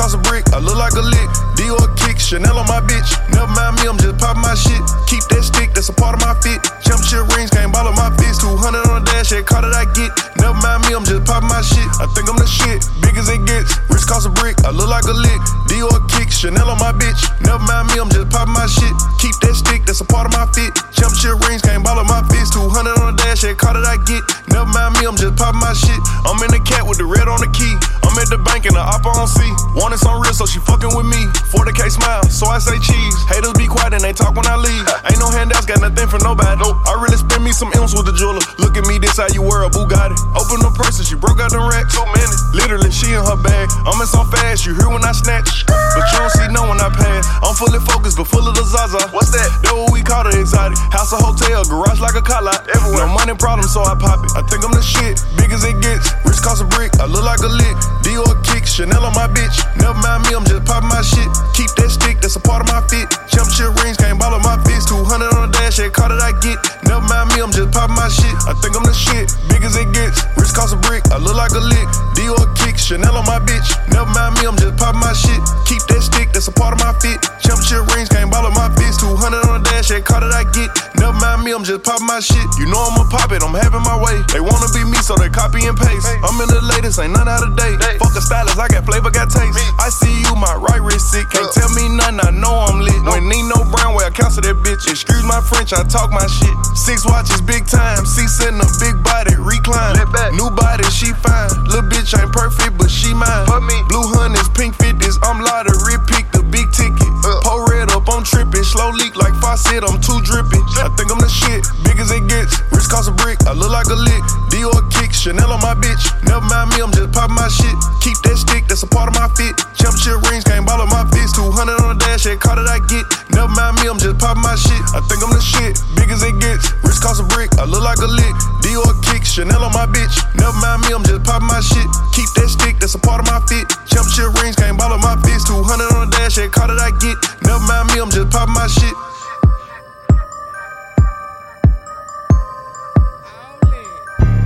Cost a brick, I look like a lick. Dior kick, Chanel on my bitch. Never mind me, I'm just popping my shit. Keep that stick, that's a part of my fit. Championship rings, can't ball on my fist. 200 on the dash, every car that I get. Never mind me, I'm just popping my shit. I think I'm the shit, big as it gets. Wrist cost a brick, I look like a lick. Dior kick, Chanel on my bitch. Never mind me, I'm just popping my shit. Keep that stick, that's a part of my fit. Championship rings, can't ball on my fist. 200 on the dash, that car that I get. Never mind me, I'm just popping my shit. I'm in the cat with the red on the key. I'm at the bank and the op on C. Wanted some real, so she fucking with me. 40k smile, so I say cheese. Haters be quiet and they talk when I leave. Ain't no handouts, got nothing for nobody. I really spend me some M's with the jeweler. Look at me, this how you wear a Bugatti. Open the purse and she broke out the rack. Too many. Literally, she in her bag. I'm in so fast, you hear when I snatch. But you don't see no when I pass. I'm fully focused, but full of the Zaza. What's that? That what we call the exotic. House or hotel, garage like a car lot. Everywhere. No money problem, so I pop it. I think I'm the shit, big as it gets. Rich cost a brick, I look like a lick. Dior kick, Chanel on my bitch. Never mind me, I'm just popping my shit. Keep that stick, that's a part of my fit. Championship rings, can't ball on my fist. 200 on the dash, that car that I get. Never mind me, I'm just popping my shit. I think I'm the shit, big as it gets. Rich cost a brick, I look like a lick. Dior kick, Chanel on my bitch. Never mind me, I'm just popping my shit. Keep that stick, that's a part of my fit. Championship rings, can't ball on my fist. 200 on the dash, that car that I get. Never mind me, I'm just popping my shit. You know I'ma pop it, I'm having my way. They wanna be me, so they copy and paste. I'm in the latest, ain't none out of date. Fuck a stylist, I got flavor, got taste. I see you, my right wrist sick. Can't tell me nothing, I know I'm lit. When Nino Brown, where I cancel that bitch. Excuse my French, I talk my shit. Six watches, big time. Seats in a big body, recline. New body, she fine. Little bitch ain't perfect, but she mine. Blue hundreds, pink fifties, I'm lottery, pick the big ticket. Pour red up, I'm tripping. Slow leak like faucet, I'm too drippy. I think I'm the shit, big as it gets. Rich cost a brick, I look like a lick. Dior kick, Chanel on my bitch. Never mind me, I'm just popping my shit. Keep that stick, that's a part of my fit. Championship rings, can't ball my fist. 200 on the dash, that car that I get. Never mind me, I'm just popping my shit. I think I'm the shit, big as it gets. Rich cost a brick, I look like a lick. Dior kick, Chanel on my bitch. Never mind me, I'm just popping my shit. Keep that stick, that's a part of my fit. Championship rings, can't ball my fist. 200 on the dash, that car that I get. Never mind me, I'm just popping my shit.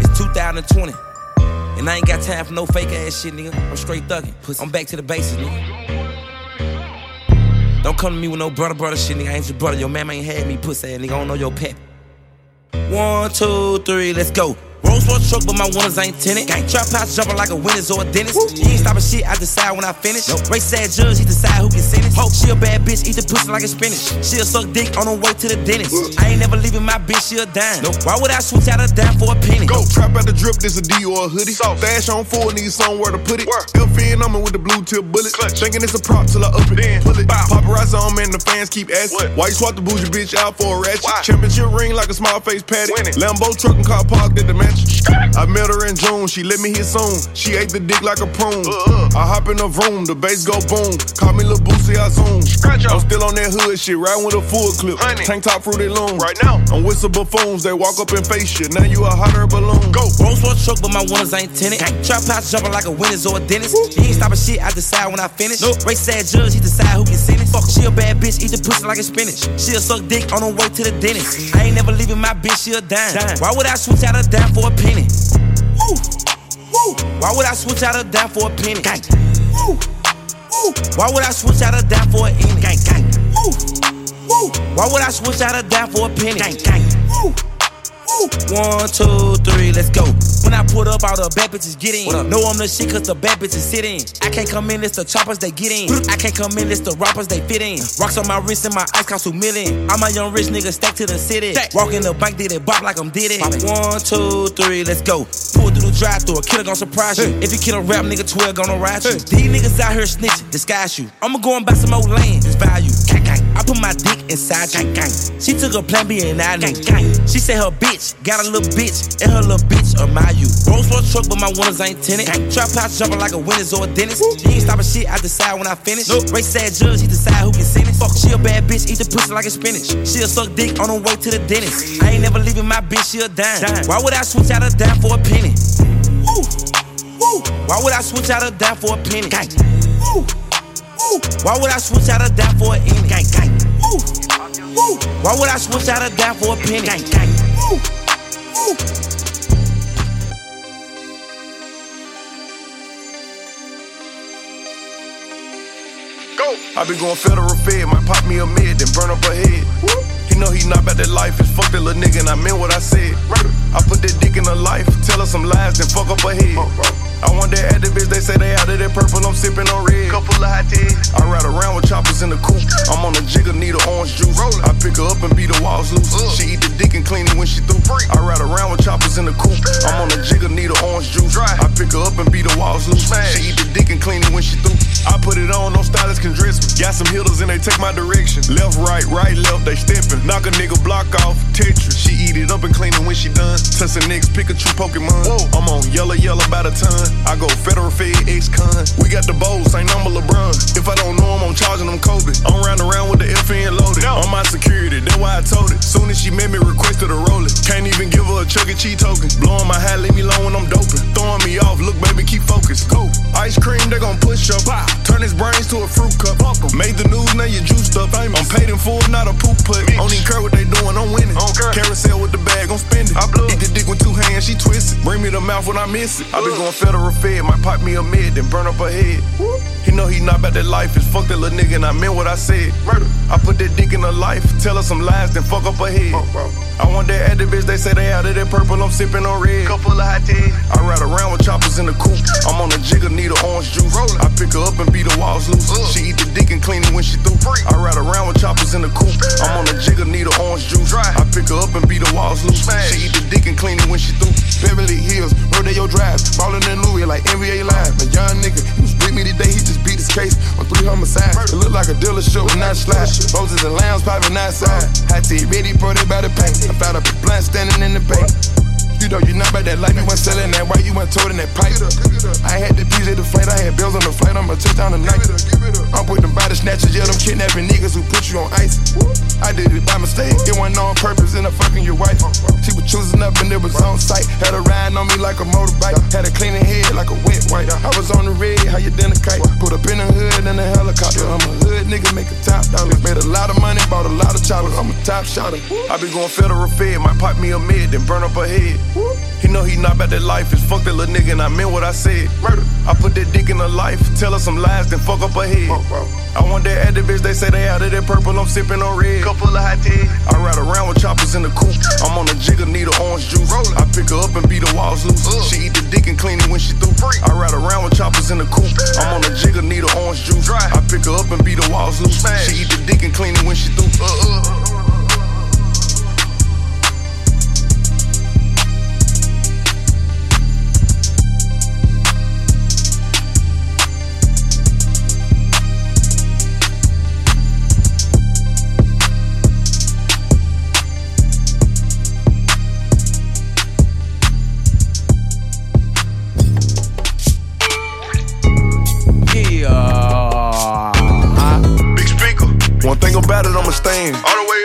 It's 2020. And I ain't got time for no fake ass shit, nigga. I'm straight thugging. I'm back to the basics, nigga. Don't come to me with no brother, brother shit, nigga. I ain't your brother. Your mama ain't had me, pussy ass, nigga. I don't know your pep. One, two, three, let's go. Rolls Royce truck, but my winners ain't tenant. Gang trap house jumping like a winner's or a dentist. He ain't stopping shit, I decide when I finish. Nope. Race sad judge, he decide who can sentence. Hope she a bad bitch, eat the pussy like a spinach. She'll suck dick on her way to the dentist. I ain't never leaving my bitch, she a dime. Nope. Why would I switch out a dime for a penny? Go trap out the drip, this a D or a hoodie. So. Stash on four, need somewhere to put it. Still feeling on me with the blue tip bullet. Thinking it's a prop till I up it. Then pull it. Paparazzi on me and the fans keep asking. Why you swap the bougie bitch out for a ratchet? Championship ring like a small face patty. Lambo truck and car parked at the mansion. I met her in June, she let me hit soon. She ate the dick like a prune. I hop in the room, the bass go boom. Call me Lil Boosie, I zoom. I'm still on that hood shit, riding with a full clip. Tank top fruity loom. Right now, I'm with some buffoons, they walk up and face shit. Now you a hotter balloon. Go. Rolls Royce truck, but my winners ain't tenant. Gang trap house jumping like a winner's or a dentist. He ain't stopping shit, I decide when I finish. Nope. Race sad judge, he decide who can sentence. Fuck, she a bad bitch, eat the pussy like a spinach. She'll suck dick on her way to the dentist. I ain't never leaving my bitch, she a dime. Why would I switch out a dime for a penny? Woo. Woo. Why would I switch out a dime for a penny? Gang. Woo. Woo. Why would I switch out a dime for a penny? Gang, gang. Woo. Woo. Why would I switch out a dime for a penny? Gang, gang. Woo. One, two, three, let's go. When I put up, all the bad bitches get in. Know I'm the shit cause the bad bitches sit in. I can't come in, it's the choppers they get in. I can't come in, it's the rappers they fit in. Rocks on my wrist and my ice cost two million. I'm a young rich nigga stacked to the city. Walk in the bank, did it bop like I'm did it. One, two, three, let's go. Pull through the drive through, a killer gon' surprise you. If you kill a rap nigga, 12 gonna ride you. These niggas out here snitching, disguise you. I'ma go and buy some old land, it's value. I put my dick inside you. She took a plan B and I knew. She said her bitch got a little bitch, and her little bitch admire you. Rolls Royce truck, but my winners ain't tenant. Gang. Trap house jumping like a winner's or a dentist. He ain't stopping shit, I decide when I finish. Nope. Race sad judge, he decide who can sentence. Fuck, she a bad bitch, eat the pussy like a spinach. She'll suck dick on her way to the dentist. I ain't never leaving my bitch, she a dime. Why would I switch out a dime for a penny? Woo. Woo. Why would I switch out a dime for a penny? Gang. Woo. Woo. Why would I switch out a dime for a penny? Gang, gang. Woo. Woo. Why would I switch out a dime for a penny? Gang, gang. Woo. Woo. Go. I be going federal fed, might pop me a mid, then burn up a head. He know he not about that life, it's fuck that little nigga, and I meant what I said. I put that dick in her life, tell her some lies, then fuck up her head. Oh, oh. I want that activist, they say they out of that purple, I'm sipping on red. Couple of hot tea. I ride around with choppers in the coupe. I'm on a jigger, need a orange juice. I pick her up and beat the walls loose. She eat the dick and clean it when she through. I ride around with choppers in the coupe. I'm on a jigger, need a orange juice. Dry. I pick her up and beat the walls loose. She eat the dick and clean it when she through. I put it on, no stylist can dress me. Got some hitters and they take my direction. Left, right, right, left, they stepping. Knock a nigga block off, Tetris. She eat it up and clean it when she done. Touch the next Pikachu Pokemon. Whoa. I'm on yellow, yellow by the ton. I go federal fed ex-con. We got the bowls, same number LeBron. If I don't know him, I'm charging him Kobe. I'm round around with the FN loaded. On my security, that's why I told it. Soon as she met me, requested a roll it. Can't even give her a Chuck E. Cheese token. Blowing my hat, leave me alone when I'm doping. Throwing me off, look baby, keep focused. Go. Ice cream, they gon' push up. Turn his brains to a fruit cup. Made the news, now you juiced up. Famous. I'm paid in full, not a poop put. Don't even care what they doing, I'm winning. Carousel with the bag, I'm spending. I blow. Eat the dick with two hands, she twisted. Bring me the mouth when I miss it. I been going federal fed, might pop me a mid, then burn up her head. He know he not about that life, it's fuck that little nigga, and I meant what I said. Murder. I put that dick in her life, tell her some lies, then fuck up her head. I want that activist, they say they out of that purple, I'm sipping on red. Couple of hot tea. I ride around with choppers in the coupe. I'm on a jigger, need a orange juice. I pick her up and beat the walls loose. She eat the dick and clean it when she through. I ride around with choppers in the coupe. I'm on a jigger, need a orange juice. I pick her up and beat the walls loose. She eat the dick and clean it when she through. Beverly Hills, Rodeo Drive, ballin' in Louis like NBA Live. A young nigga, he was with me today, he just beat his case on three homicides. It look like a dealership with not slide. Roses and lambs popping outside. Hot tea ready for they by the paint. I found a blunt standing in the paint. You know you not about that life, you went selling that white, you went toting that pipe. I had the at the flight, I had bills on the flight, I'ma touch down tonight. I'm putting them body snatchers, yeah, them kidnapping niggas who put you on ice. I did it by mistake, it wasn't on purpose, and I fucking your wife. She was choosing up and it was on sight. Had her riding on me like a motorbike, had her cleaning head like a wet wipe. I was on the red, how you dinner kite. Put up in the hood in a helicopter. I'm a hood nigga, make a top dollar. Made a lot of money, bought a lot of choppers. I'm a top shotter. I been going federal fed, might pop me a mid, then burn up her head. He know he not about that life, it's fuck that little nigga, and I meant what I said. Murder. I put that dick in her life, tell her some lies, then fuck up her head. I want that activist, they say they out of that purple, I'm sipping on red. Couple of hot tea. I ride around with choppers in the coupe. I'm on a jigger, need a orange juice. I pick her up and beat the walls loose. She eat the dick and clean it when she through. I ride around with choppers in the coupe. I'm on a jigger, need a orange juice. Dry. I pick her up and beat the walls loose. She eat the dick and clean it when she through. Big uh, uh.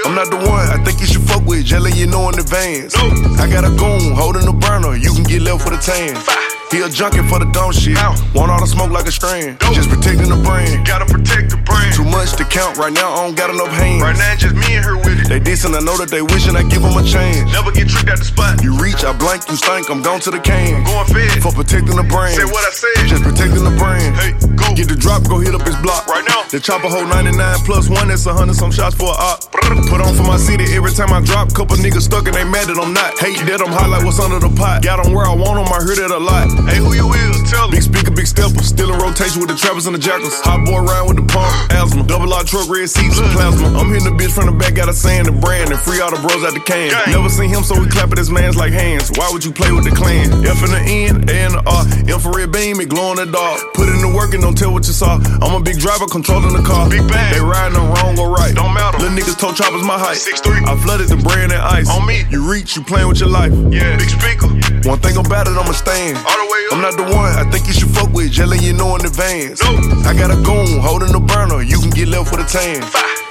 I'm not the one I think you should fuck with, just you know in advance. I got a goon holding the burner, you can get left with a tan. He a junkie for the dumb shit. Want all the smoke like a strand. Just protecting the brand. Gotta protect the brand. Too much to count right now, I don't got enough hands. Right now, just me and her with it. They dissing, I know that they wishing I give them a chance. Never get tricked at the spot. You reach, I blank, you stink, I'm gone to the can. Going fed. For protecting the brand. Say what I said. Just protecting the brand. Hey, go. Get the drop, go hit up his block. Right now. The chopper hold 99 plus one, that's a hundred some shots for a op. Put on for my city every time I drop. Couple niggas stuck and they mad that I'm not. Hate that I'm hot like what's under the pot. Got 'em where I want 'em, I heard it a lot. Hey, who you is? Tell 'em. Big speaker, big stepper. Still in rotation with the trappers and the jackals. Hot boy round with the pump, asthma. Double R truck, red seats, plasma. I'm hitting the bitch from the back, got a sand and brand and free all the bros out the can. Never seen him, so we clap at his mans like hands. Why would you play with the clan? F in the N, A in the R. Infrared beam, it glow in the dark. Put in the work and don't tell what you saw. I'm a big driver controlling the car. Big bag. They riding them wrong or right. Don't matter. Little niggas told choppers my height. Six three. I flooded the brand and ice. On me. You reach, you playing with your life. Yeah. Big speaker. One thing about it, I'ma stand. All the. I'm not the one I think you should fuck with, jelly, you know in advance. No. I got a goon holding the burner, you can get left with a tan.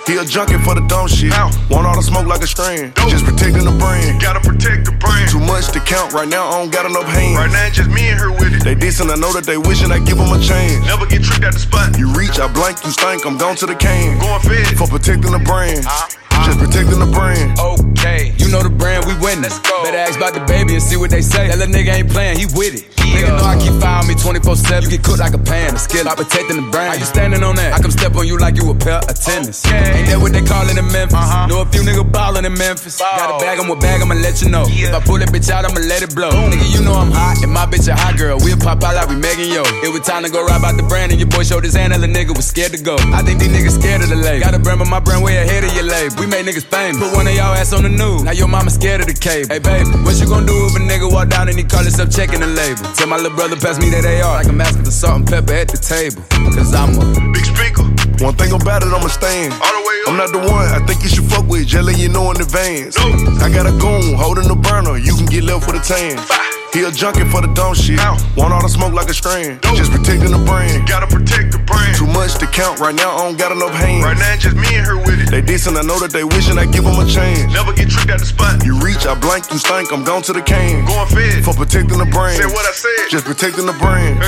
He a junkie for the dumb shit. Want all the smoke like a strand. Just protecting the brand. Gotta protect the brand. Too much to count right now, I don't got enough hands. Right now, just me and her with it. They dissing, I know that they wishing I give them a chance. Never get tricked at the spot. You reach, I blank, you stink, I'm gone to the can. Going fed. For protecting the brand. Uh-huh. Just protecting the brand. Okay, you know the brand, we winning. Let's go. Better ask about the baby and see what they say. That little nigga ain't playing, he with it. Nigga know I keep fire on me 24 7. You get cooked like a pan, a skill, I protecting the brand. How you standing on that? I come step on you like you a pair of tennis. Okay. Ain't that what they callin' in Memphis? Uh-huh. Know a few niggas ballin' in Memphis. Got a bag, I'm a bag, I'ma let you know. If I pull that bitch out, I'ma let it blow. Nigga, you know I'm hot, and my bitch a hot girl. We'll pop out like we Megan Yo. It was time to go ride out the brand, and your boy showed his hand, and the nigga was scared to go. I think these niggas scared of the label. Got a brand, but my brand way ahead of your label. We make niggas famous. Put one of y'all ass on the news. Now your mama scared of the cable. Hey, baby, what you gonna do if a nigga walk down and he call himself checking the label? Tell my little brother pass me that AR like I'm asking for salt and pepper at the table. Cause I'm a big speaker. One thing about it, I'ma stand. All the way up. I'm not the one I think you should fuck with, just letting you know in advance. No. I got a goon holding the burner, you can get left with a tan. He a junkie for the dumb shit. Want all the smoke like a strand. Just protecting the brand. Gotta protect the brand. Too much to count right now, I don't got enough hands. Right now, just me and her with it. They decent, I know that they wishing I give them a chance. Never get tricked out the spot. You reach, I blank, you stink, I'm gone to the can. Going fed. For protecting the brand. Said what I said. Just protecting the brand.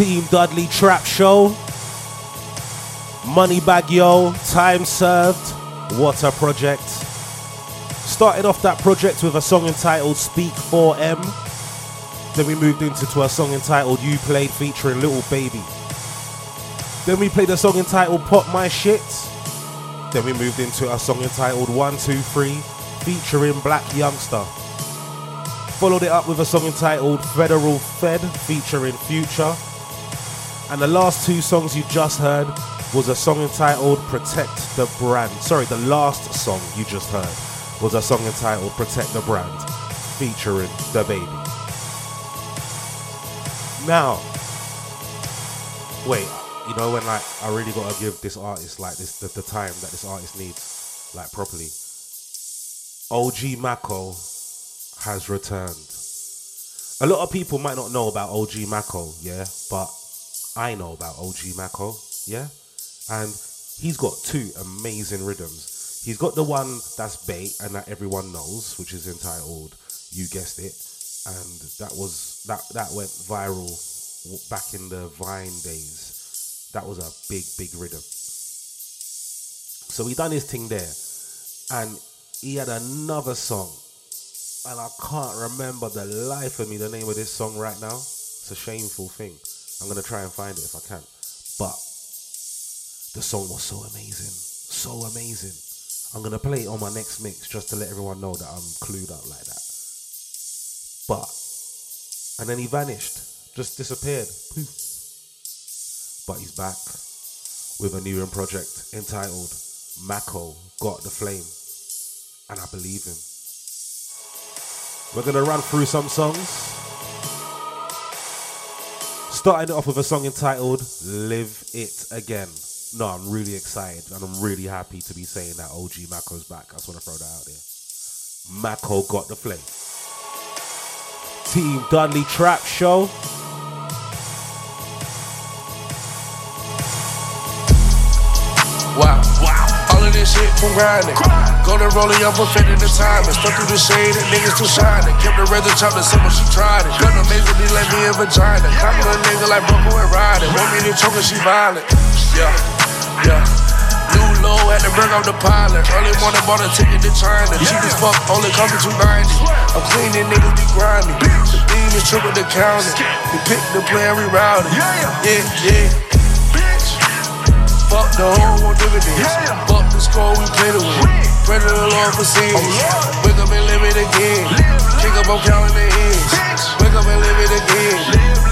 Team Dudley Trap Show. Moneybagg Yo, Time Served, What a Project. Started off that project with a song entitled Speak 4M. Then we moved into to a song entitled You Played featuring Little Baby. Then we played a song entitled Pop My Shit. Then we moved into a song entitled 123 featuring Blac Youngsta. Followed it up with a song entitled Federal Fed featuring Future. And the last two songs you just heard was a song entitled Protect the Brand. Sorry, the last song you just heard was a song entitled Protect the Brand featuring DaBaby. Now, wait, you know when like I really gotta give this artist like this the, the time that this artist needs, like properly. OG Maco has returned. A lot of people might not know about OG Maco, yeah, but I know about OG Maco, yeah? And he's got two amazing rhythms. He's got the one that's bait and that everyone knows, which is entitled You Guessed It. And that was that that went viral back in the Vine days. That was a big, big rhythm. So he done his thing there. And he had another song. And I can't remember the life of me the name of this song right now. It's a shameful thing. I'm gonna try and find it if I can. But the song was so amazing. So amazing. I'm gonna play it on my next mix just to let everyone know that I'm clued up like that. But and then he vanished, just disappeared. Poof. But he's back with a new project entitled Maco Got the Flame. And I believe him. We're gonna run through some songs. Starting it off with a song entitled Live It Again. No, I'm really excited and I'm really happy to be saying that OG Maco's back. I just want to throw that out there. Maco got the flame. Team Dudley Trap Show. Wow. Wow. This shit from grinding. Golden rolling up, perfecting the timing. Stuck through the shade and niggas too shining. Kept the razor chopped and simple, she tried it. Got amazingly like me a vagina. Climb a nigga like Bucko and riding. Want me to choke her, she violent. Yeah, yeah. New low had to bring up the pilot. Early morning bought a ticket to China. Cheap as fuck, only coming 290. I'm cleaning niggas be grinding. The theme is triple the counting. We pick the play and reroute. Yeah, yeah. Fuck the whole want dividends. Fuck the score we play to win. Pray to the Lord for sins. Wake up and live it again. Kick up, I'm counting the ends. Wake up and live it again.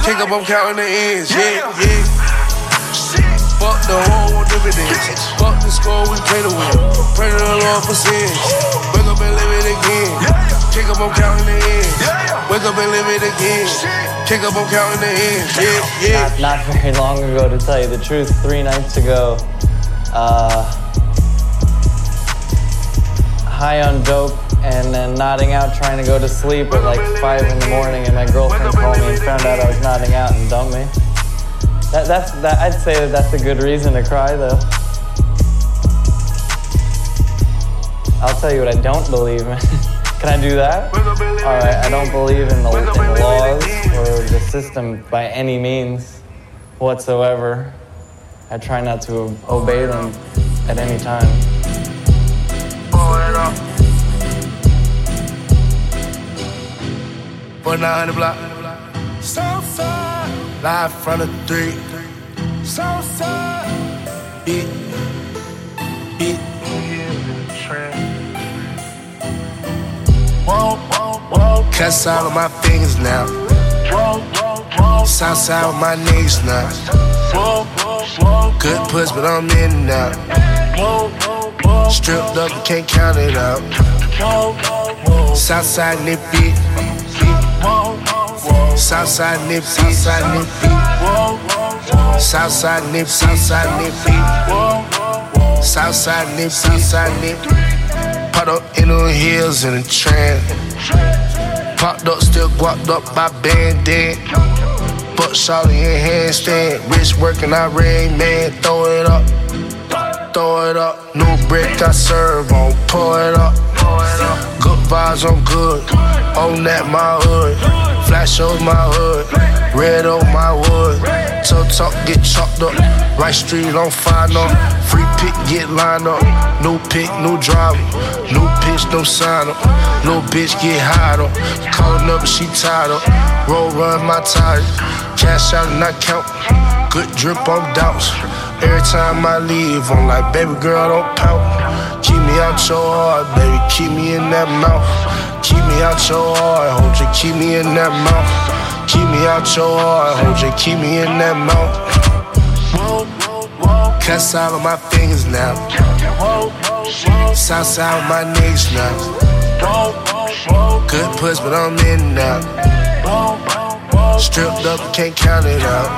Kick up, I'm counting the ends. Yeah, yeah. Fuck the whole want dividends. Fuck the score we play to win. Pray to the Lord for sins. Wake up and live it again. Kick up, I'm counting the ends. Wake up and live it again. Kick up, counting the ends. Yeah, yeah. Not, not very long ago, to tell you the truth. Three nights ago, uh, high on dope and then nodding out, trying to go to sleep at like five in the morning, and my girlfriend called me and found out I was nodding out and dumped me. That, that's that. I'd say that that's a good reason to cry, though. I'll tell you what I don't believe in. Can I do that? All right, I don't believe in the, in the laws or the system by any means. whatsoever. I try not to obey them at any time. Put 900 block. Southside. Live front of three. Southside. Beat. Beat. Cuts out of my fingers now. Southside with my niggas now. Good puss, but I'm in now. Stripped up, you can't count it out. Southside nippy. Southside nip, Southside nippy. Southside nip, Southside nippy. Southside nip, Southside nip. Put up in the hills in a trend. Popped up, still guapped up by bandit. Butt shot in handstand. Wrist working, I rain man. Throw it up, throw it up. New brick I serve on, pour it up. Good vibes, I'm good. On that, my hood. Flash over my hood. Red on my wood. Toe talk, get chopped up. Right street on fire, no. Free pick, get lined up. New pick, new driver. New pitch, no sign up. Little bitch get high up. Calling up, she tired up. Roll run my tires. Cash out and I count. Good drip on doubts. Every time I leave, I'm like, baby girl, don't pout. Keep me out your heart, baby. Keep me in that mouth. Keep me out your heart, hold you. Keep me in that mouth. Keep me out your heart, hold you. Keep me in that mouth. Cuts out of my fingers now. Southside with my niggas now. Good puss, but I'm in now. Stripped up, can't count it out.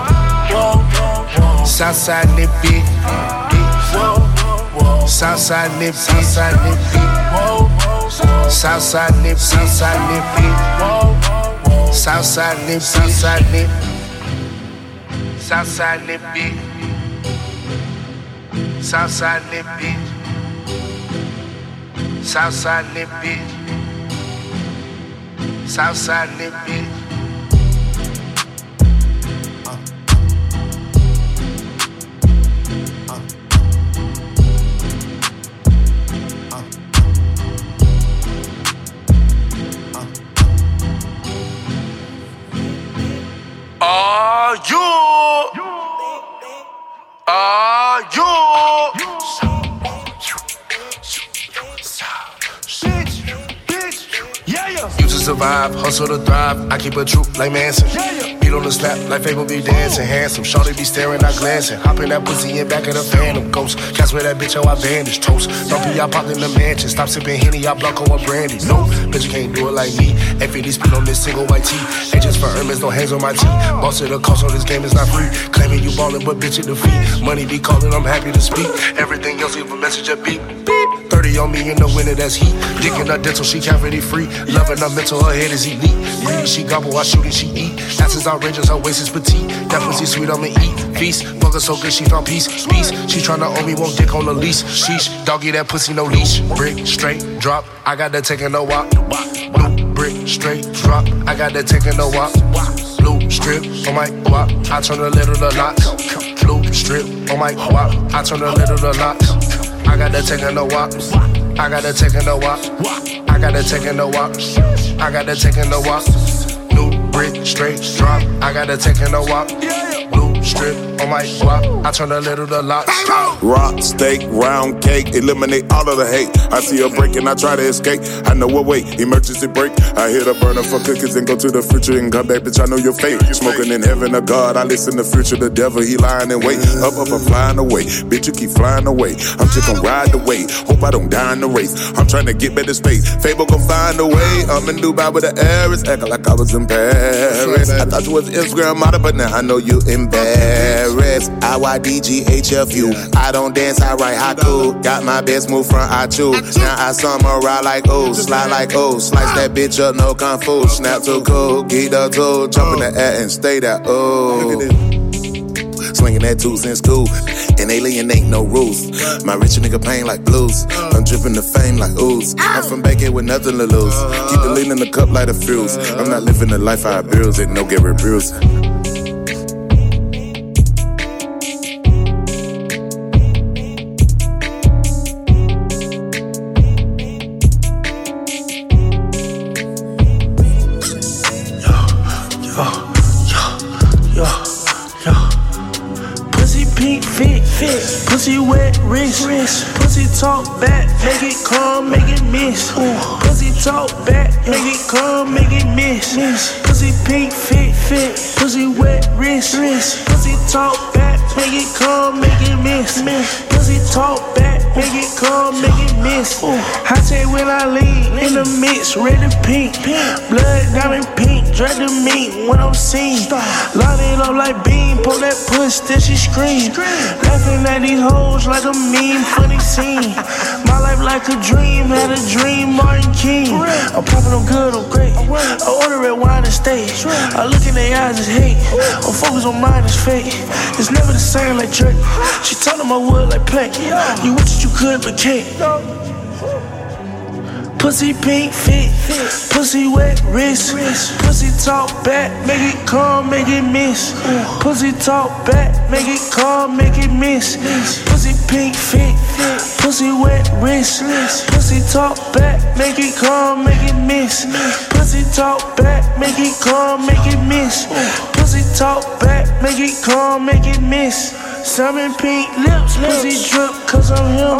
Southside nippy. Southside nip, Southside nippy. Southside nip, Southside nippy. Southside nip, Southside nip. Southside nippy. Southside nippy. Southside nippy. Southside nippy. Are you? Are you? Survive, hustle to thrive. I keep a troop like Manson. Beat on the slap like Fable be dancing. Handsome, shorty be staring, not glancing. Hop in that pussy in back of the phantom ghost. Cast with that bitch, how I bandage toast. Don't be popped in the mansion. Stop sipping Henny, I block on brandy. No, bitch, you can't do it like me. FAD spin on this single white tee. Agents for Hermes, no hands on my teeth. Boss of the cost on this game is not free. Claiming you ballin', but bitch, it defeat. Money be calling, I'm happy to speak. Everything else, leave a message at beep. Beep. 30 on me in the winter, that's heat. Dickin' her dental, she cavity free. Loving her mental, her head is elite. Greedy, she gobble, I shoot and she eat. That's is outrageous, her waist is petite. That pussy sweet, I'ma eat. Feast, her so good, she found peace. Peace, she tryna own me, won't dick on the leash. Sheesh, doggy, that pussy, no leash. Brick, straight, drop. I got that taking no walk. Blue, brick, straight, drop. I got that taking no walk. Blue, strip, on my walk. I turn a little the lot. Blue, strip, on my walk. I turn a little the lot. I got that taking no walk. I got that taking no walk. I got that taking no walk. I got that taking no walk. New brick, straight drop. I got that taking no walk. Strip on my walk. I turn a little to lot. Rock, steak, round cake, eliminate all of the hate. I see her breaking, I try to escape. I know what wait, emergency break. I hit a burner for cookies and go to the future and come back, bitch. I know your fate. Smoking in heaven, a God. I listen to future, the devil, he lying in wait. Up, up, I'm flying away. Bitch, you keep flying away. I'm just gonna ride the wave. Hope I don't die in the race. I'm trying to get better space. Fable gon' find a way. I'm in Dubai with the Aries, acting like I was in Paris. I thought you was Instagram model, but now I know you embarrassed. I Y D G H F U. I don't dance, I write haiku. Got my best move from I choose. Now I samurai like oh, slide like oh, slice that bitch up, no kung fu. Snap to cool, get the toe, jump in the air and stay there. Oh. Swinging that two cents cool. And alien ain't no rules. My rich nigga pain like blues. I'm dripping the fame like ooze. I'm from back with nothing to lose. Keep the lean in the cup like a fuse. I'm not living the life I abuse it, no Gary Bruce. Pussy wet wrist. Pussy talk back, make it come, make it miss. Pussy talk back, make it come, make it miss. Pussy pink fit, fit. Pussy wet wrist. Wrist. Pussy talk back, make it come, make it miss. Pussy talk back, make it come, make it miss. I say when I lean in the mix, red and pink, blood diamond pink, drag the meat when I'm seen. Line it up like beam, pull that puss, then she scream. Laughing at these hoes like a meme, funny scene. My life like a dream, had a dream, Martin King. I'm popping, I'm good, I'm great. I order red wine and stay. I look in their eyes, it's hate. I'm focused on mine, it's fake. It's never the same like Drake. She told him I would like play. You wish you could, but can't. Pussy pink fit, pussy wet wrist, pussy talk back, make it come, make it miss. Pussy talk back, make it come, make it miss. Pussy pink fit, pussy wet wrist, pussy talk back, make it come, make it miss. Pussy talk back, make it come, make it miss. Pussy talk back, make it come, make it miss. Seven pink lips, pussy drip, cause I'm him.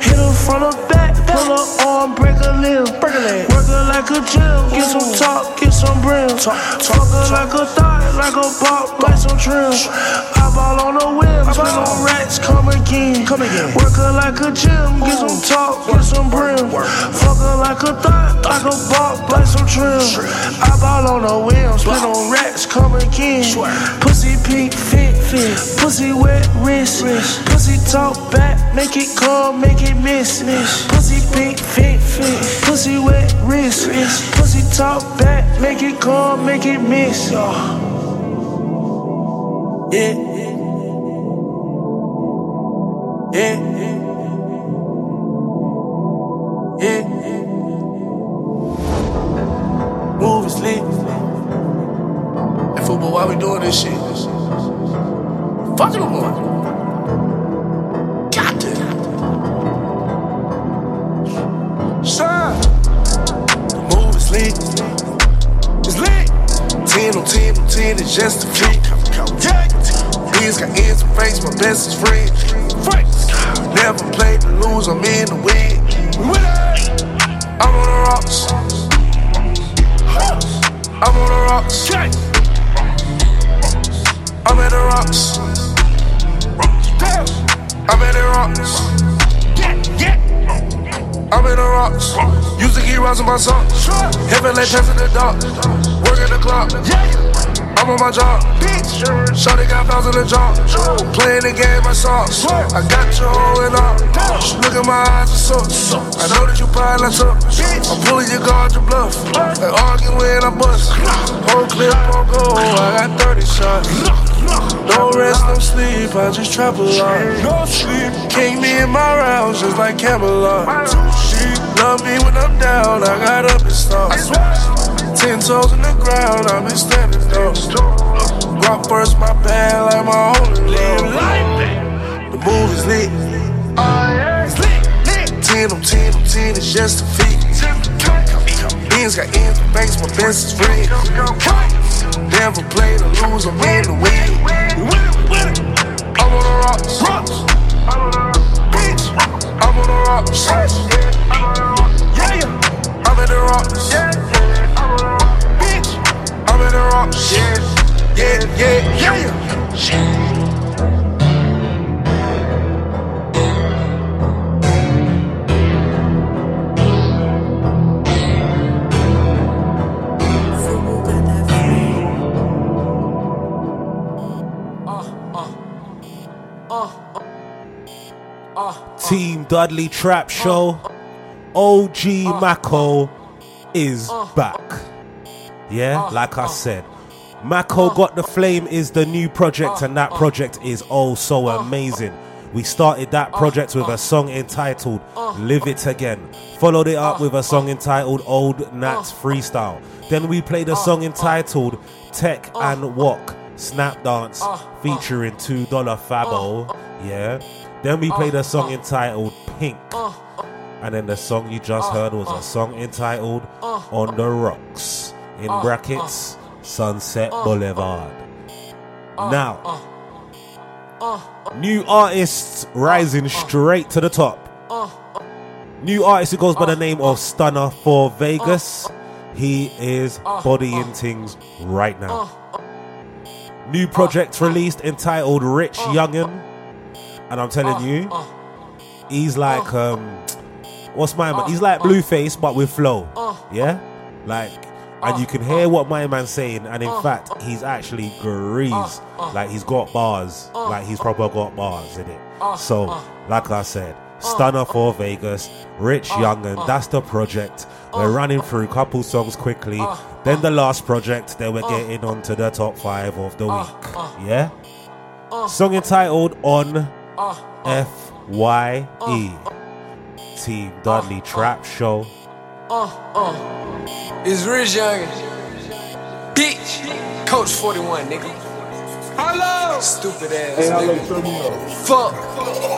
Hit him from the back, pull her arm, break a limb. Work her like a gym, get some talk, get some brim. Fuck her like a thought, like a pop, like some trim. Eyeball on the whim, spin on rats, come again. Come again. Work her like a gym, get some top, get some brim. Fuck her like a thought, like a pop, like some trim. Eyeball on the whim, spin on rats, come again. Pussy pink fit, fit. Pussy wet wrist, pussy talk back, make it come, make it miss. miss. Pussy pink fit, fit. Pussy wet wrist, wrist. pussy talk back, make it come, make it miss. Oh. Yeah. Yeah. Yeah. Move is lit. Hey, football, why we doing this shit? Fucking them up. Got to. Shine. The move is lit. It's lit. 10 on 10 on 10 is just a freak. These got ends and face, my best is friend. Never played to lose, I'm in the win. I'm on the rocks. I'm on the rocks. I'm at the rocks. I'm at the rocks. I'm in the rocks. Used to keep rising my socks. Heaven let pass in the dark. Working the clock. I'm on my job. Shawty got pounds in the jaw. Playing the game, I sauce. I got you holding up. Look at my eyes, it's up. I know that you probably like up. I'm pulling your guard, your bluff. They argue when I bust. Whole clip on go. I got 30 shots. No rest, no sleep, I just trap a lot. No sleep. King me in my rounds just like Camelot. Love me when I'm down, I got up and start. Ten toes in the ground, I've been standing up. Rock first, my band like my only love. The move is lit. Ten on ten on ten, it's just a feat. Beans got ends, but banks, my best is friend. Never play to lose, I'm in the win. I'm on the rocks. Bitch, I'm on the rocks. I'm in the rocks. Bitch, I'm in the rocks. Yeah, yeah, yeah. Team Dudley Trap Show. OG Maco is back. Yeah, oh, like I oh. said. Maco oh. Got the Flame is the new project, and that project is oh so amazing. We started that project with a song entitled Live It Again. Followed it up with a song entitled Old Nats Freestyle. Then we played a song entitled Tech and Walk Snap Dance featuring $2 Fabo. Yeah. Then we played a song entitled Pink. And then the song you just heard was a song entitled On the Rocks. In uh, brackets, uh. Sunset uh, Boulevard. Now, New artists rising straight to the top. New artist who goes by the name of Stunna 4 Vegas. He is bodying things right now. New project released entitled Rich Youngin. And I'm telling you, he's like um what's my man? He's like Blueface but with flow. Yeah? Like and you can hear what my man's saying, and in uh. fact, he's actually greased. Uh, uh. Like he's got bars. Like he's proper got bars in it. So, like I said, Stunna 4 Vegas, Rich Youngin, that's the project. We're running through a couple songs quickly. Then the last project, then we're getting onto the top five of the week. Yeah? Song entitled On F Y E. Team Dudley Trap Show. Uh, uh. It's Rich Young. Bitch. Coach 41, nigga. Hello. Stupid ass. Hey, nigga. show me up. Fuck.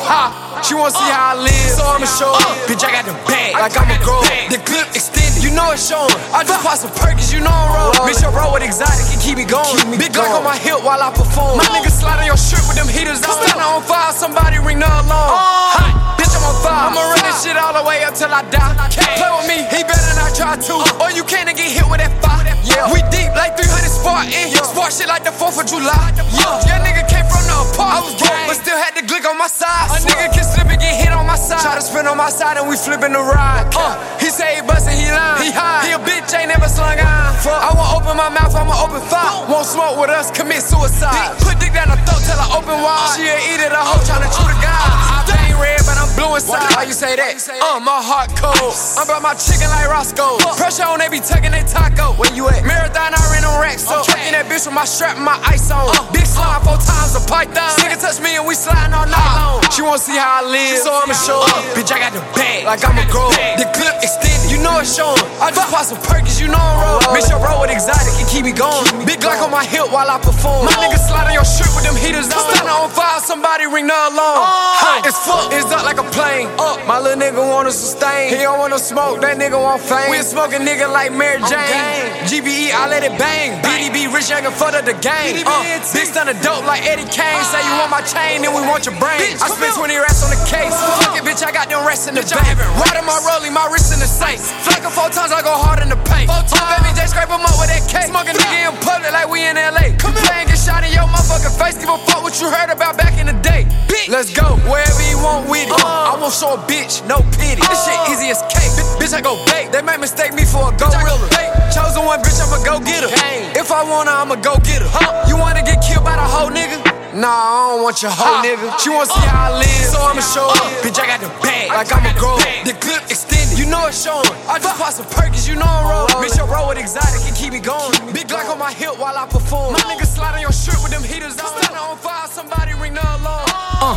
Ha. She wanna see how I live. So I'ma uh, show her. Bitch, I got the bag. Like I'm a grow. The clip extended. You know it's showing. I just pop some perkins. You know I'm rolling. Bitch, I roll with exotic and keep me going. Big Glock on my hip while I perform. My niggas slide on your shirt with them heaters on. Stand on fire. Somebody ring the alarm. Hot. On fire. I'ma run this shit all the way up till I die. Play with me. He better not try to. Or you can't get hit with that fire. Yeah. We deep like 300 Spartan. Sport shit like the 4th of July. Yeah. Your nigga came from the apart. I was broke, but still had the glick on my side. A nigga can slip and get hit on my side. Try to spin on my side and we flipping the ride. Uh, he say he bustin', he lying. He high. He a bitch, ain't never slung iron. I won't open my mouth, I'ma open fire. Won't smoke with us, commit suicide. Put dick down the throat till I open wide. She a eat it, a hoe tryna chew the guy. I ain't red, but I'm blue inside. Why you say that? Uh, my heart cold. I'm about my chicken like Roscoe. Pressure on, they be tucking they taco. Where you at? Marathon, I ran on racks. So tracking that bitch with my strap and my ice on. Big slime four times a python. Nigga touch me and we sliding all night long. She wanna see how I live, so I'ma show up. Bitch, I got the bag, like I'm a grow. The clip extended, know it's showing. I just pop some perkins, you know I'm rolling. Bitch, I roll with exotic and keep me going. Big Glock on my hip while I perform. My nigga slide on your shirt with them heaters on. Stand on fire, somebody ring the alarm. Hot as fuck, it's up like a plane. Up, my little nigga wanna sustain. He don't wanna smoke, that nigga want fame. We a smoking nigga like Mary Jane. GBE, I let it bang. BDB, rich young and fuck up the game. Uh, big stunner dope like Eddie Kane. Say you want my chain, then we want your brain. I spent 20 racks on the case. Fuck it, bitch, I got them racks in the bank. Water my rolling, my wrist in the safe. Flacking four times, I go hard in the paint. Four times, baby, J scrape 'em up with that cake. Smoking nigga in public like we in LA. Come and get shot in your motherfucking face. Give a fuck what you heard about back in the day. Let's go wherever you want with it. Uh. I won't show a bitch no pity. This shit uh. easy as cake. Bitch, I go bake. They might mistake me for a gorilla. Chosen one, bitch, I'ma go get her. If I wanna, I'ma go get her. You wanna get killed by the whole nigga? Nah, I don't want your hoe nigga. She wanna see how I live, so I'ma show up. Bitch, I got the bag, like I'm a grow. The clip extended, you know it's showing. I just pop some perkins, you know I'm rolling. Bitch, I roll with exotic and keep me going. Big Glock on my hip while I perform. My nigga slide on your shirt with them heaters on. Stand on fire, somebody ring the alarm. Uh,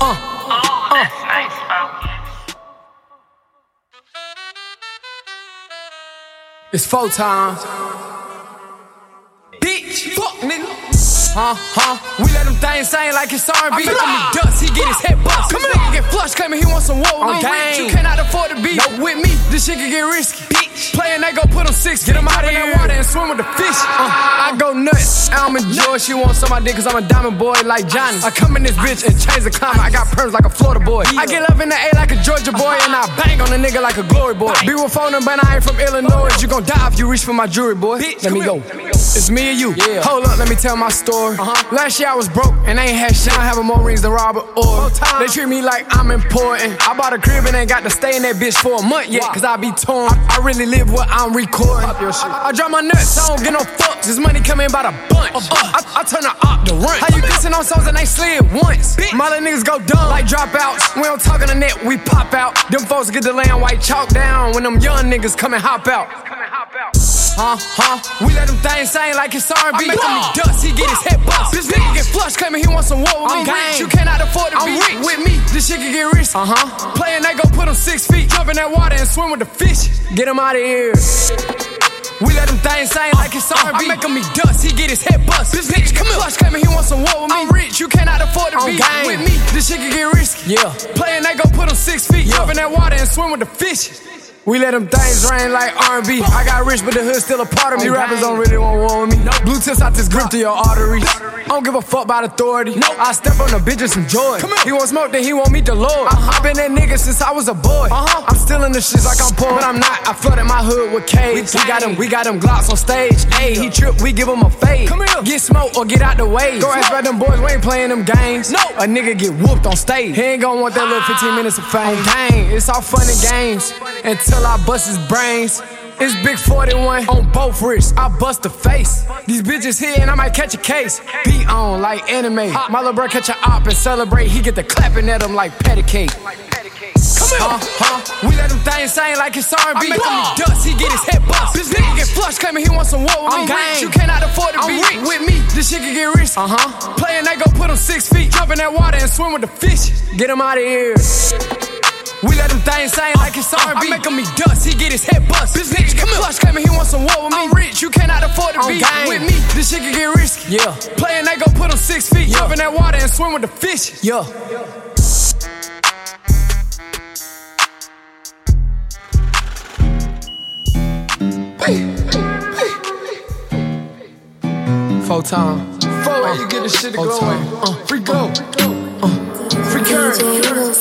uh, uh. It's four times. Bitch, fuck nigga. Huh, huh? We let them things sing like it's R&B. I make him dust, he get his head bust. Come nigga get flushed, claiming he want some war. Rich, You cannot afford to be with me. This shit can get risky. Bitch, playing they go put him six. Get him out in that water and swim with the fish. Uh, I go nuts. I'm enjoy. She want some of my dick cause I'm a diamond boy like Johnny. I come in this bitch and change the climate. I got perms like a Florida boy. I get love in the A like a Georgia boy and I bang on a nigga like a glory boy. Be with phone but I ain't from Illinois. You gon' die if you reach for my jewelry, boy. Let me go. It's me and you. Hold up, let me tell my story. Last year I was broke and I ain't had shit. I'm having more rings than Robert Orr. They treat me like I'm important. I bought a crib and ain't got to stay in that bitch for a month yet, cause I be torn. I, I really live what I'm recording. I, I drop my nuts, I don't get no fucks. This money coming by the bunch. Uh, I, I turn the op to run. How you dissing on songs and they slid once? My niggas go dumb like dropouts. We don't talk on the net, we pop out. Them folks get the laying white chalk down when them young niggas come and hop out. Huh, huh? We let them things sing like it's R&B. I make him dust, he get his head bust. This nigga get flushed, claiming he want some war with me. Rich, you cannot afford to be rich with me. This shit can get risky. Uh huh. Playing, they go put him six feet, jump in that water and swim with the fish. Get him out of here. We let them things sing like it's R&B. I make him eat dust, he get his head bust. This nigga come flush, claiming he want some war with me. I'm rich, you cannot afford to be with me. This shit can get risky. Yeah. Playing, they go put him six feet, jump in that water and swim with the fish. We let them things rain like R&B. I got rich, but the hood still a part of me. Rappers don't really want war with me. Blue tips out this grip to your arteries. I don't give a fuck about authority. I step on the bitch and some joy. He want smoke, then he want meet the Lord. I been that nigga since I was a boy. Uh-huh. I'm still in the shits like I'm poor, but I'm not. I flooded my hood with K's. We got them, we got them Glocks on stage. Hey, he trip, we give him a fade. Get smoked or get out the way. Go ask about them boys, we ain't playing them games. No, a nigga get whooped on stage. He ain't gonna want that little 15 minutes of fame. Gang, it's all fun and games until I bust his brains. It's big 41 on both wrists. I bust the face. These bitches here and I might catch a case. Be on like anime. My little bro catch a op and celebrate. He get the clapping at him like patty cake. Come here. Uh, huh? We let them things sing like it's R&B. I make him dust, he get his head bust. This nigga get flushed, claiming he want some war with I'm me. rich, You cannot afford to I'm be rich. with me. This shit can get risky. Uh huh. Playing, they go put him six feet. Jump in that water and swim with the fish. Get him out of here. We let them things sing like it's R&B. I make him eat dust, he get his head bust. This bitch come get flushed, claiming he want some war with me. I'm rich, you cannot afford to I'm be gang. with me. This shit can get risky. Yeah. Playing, they go put him six feet. Jump in that water and swim with the fish. Yeah. Four time. Four, uh, you get this shit going. Uh, free go. Uh, free current.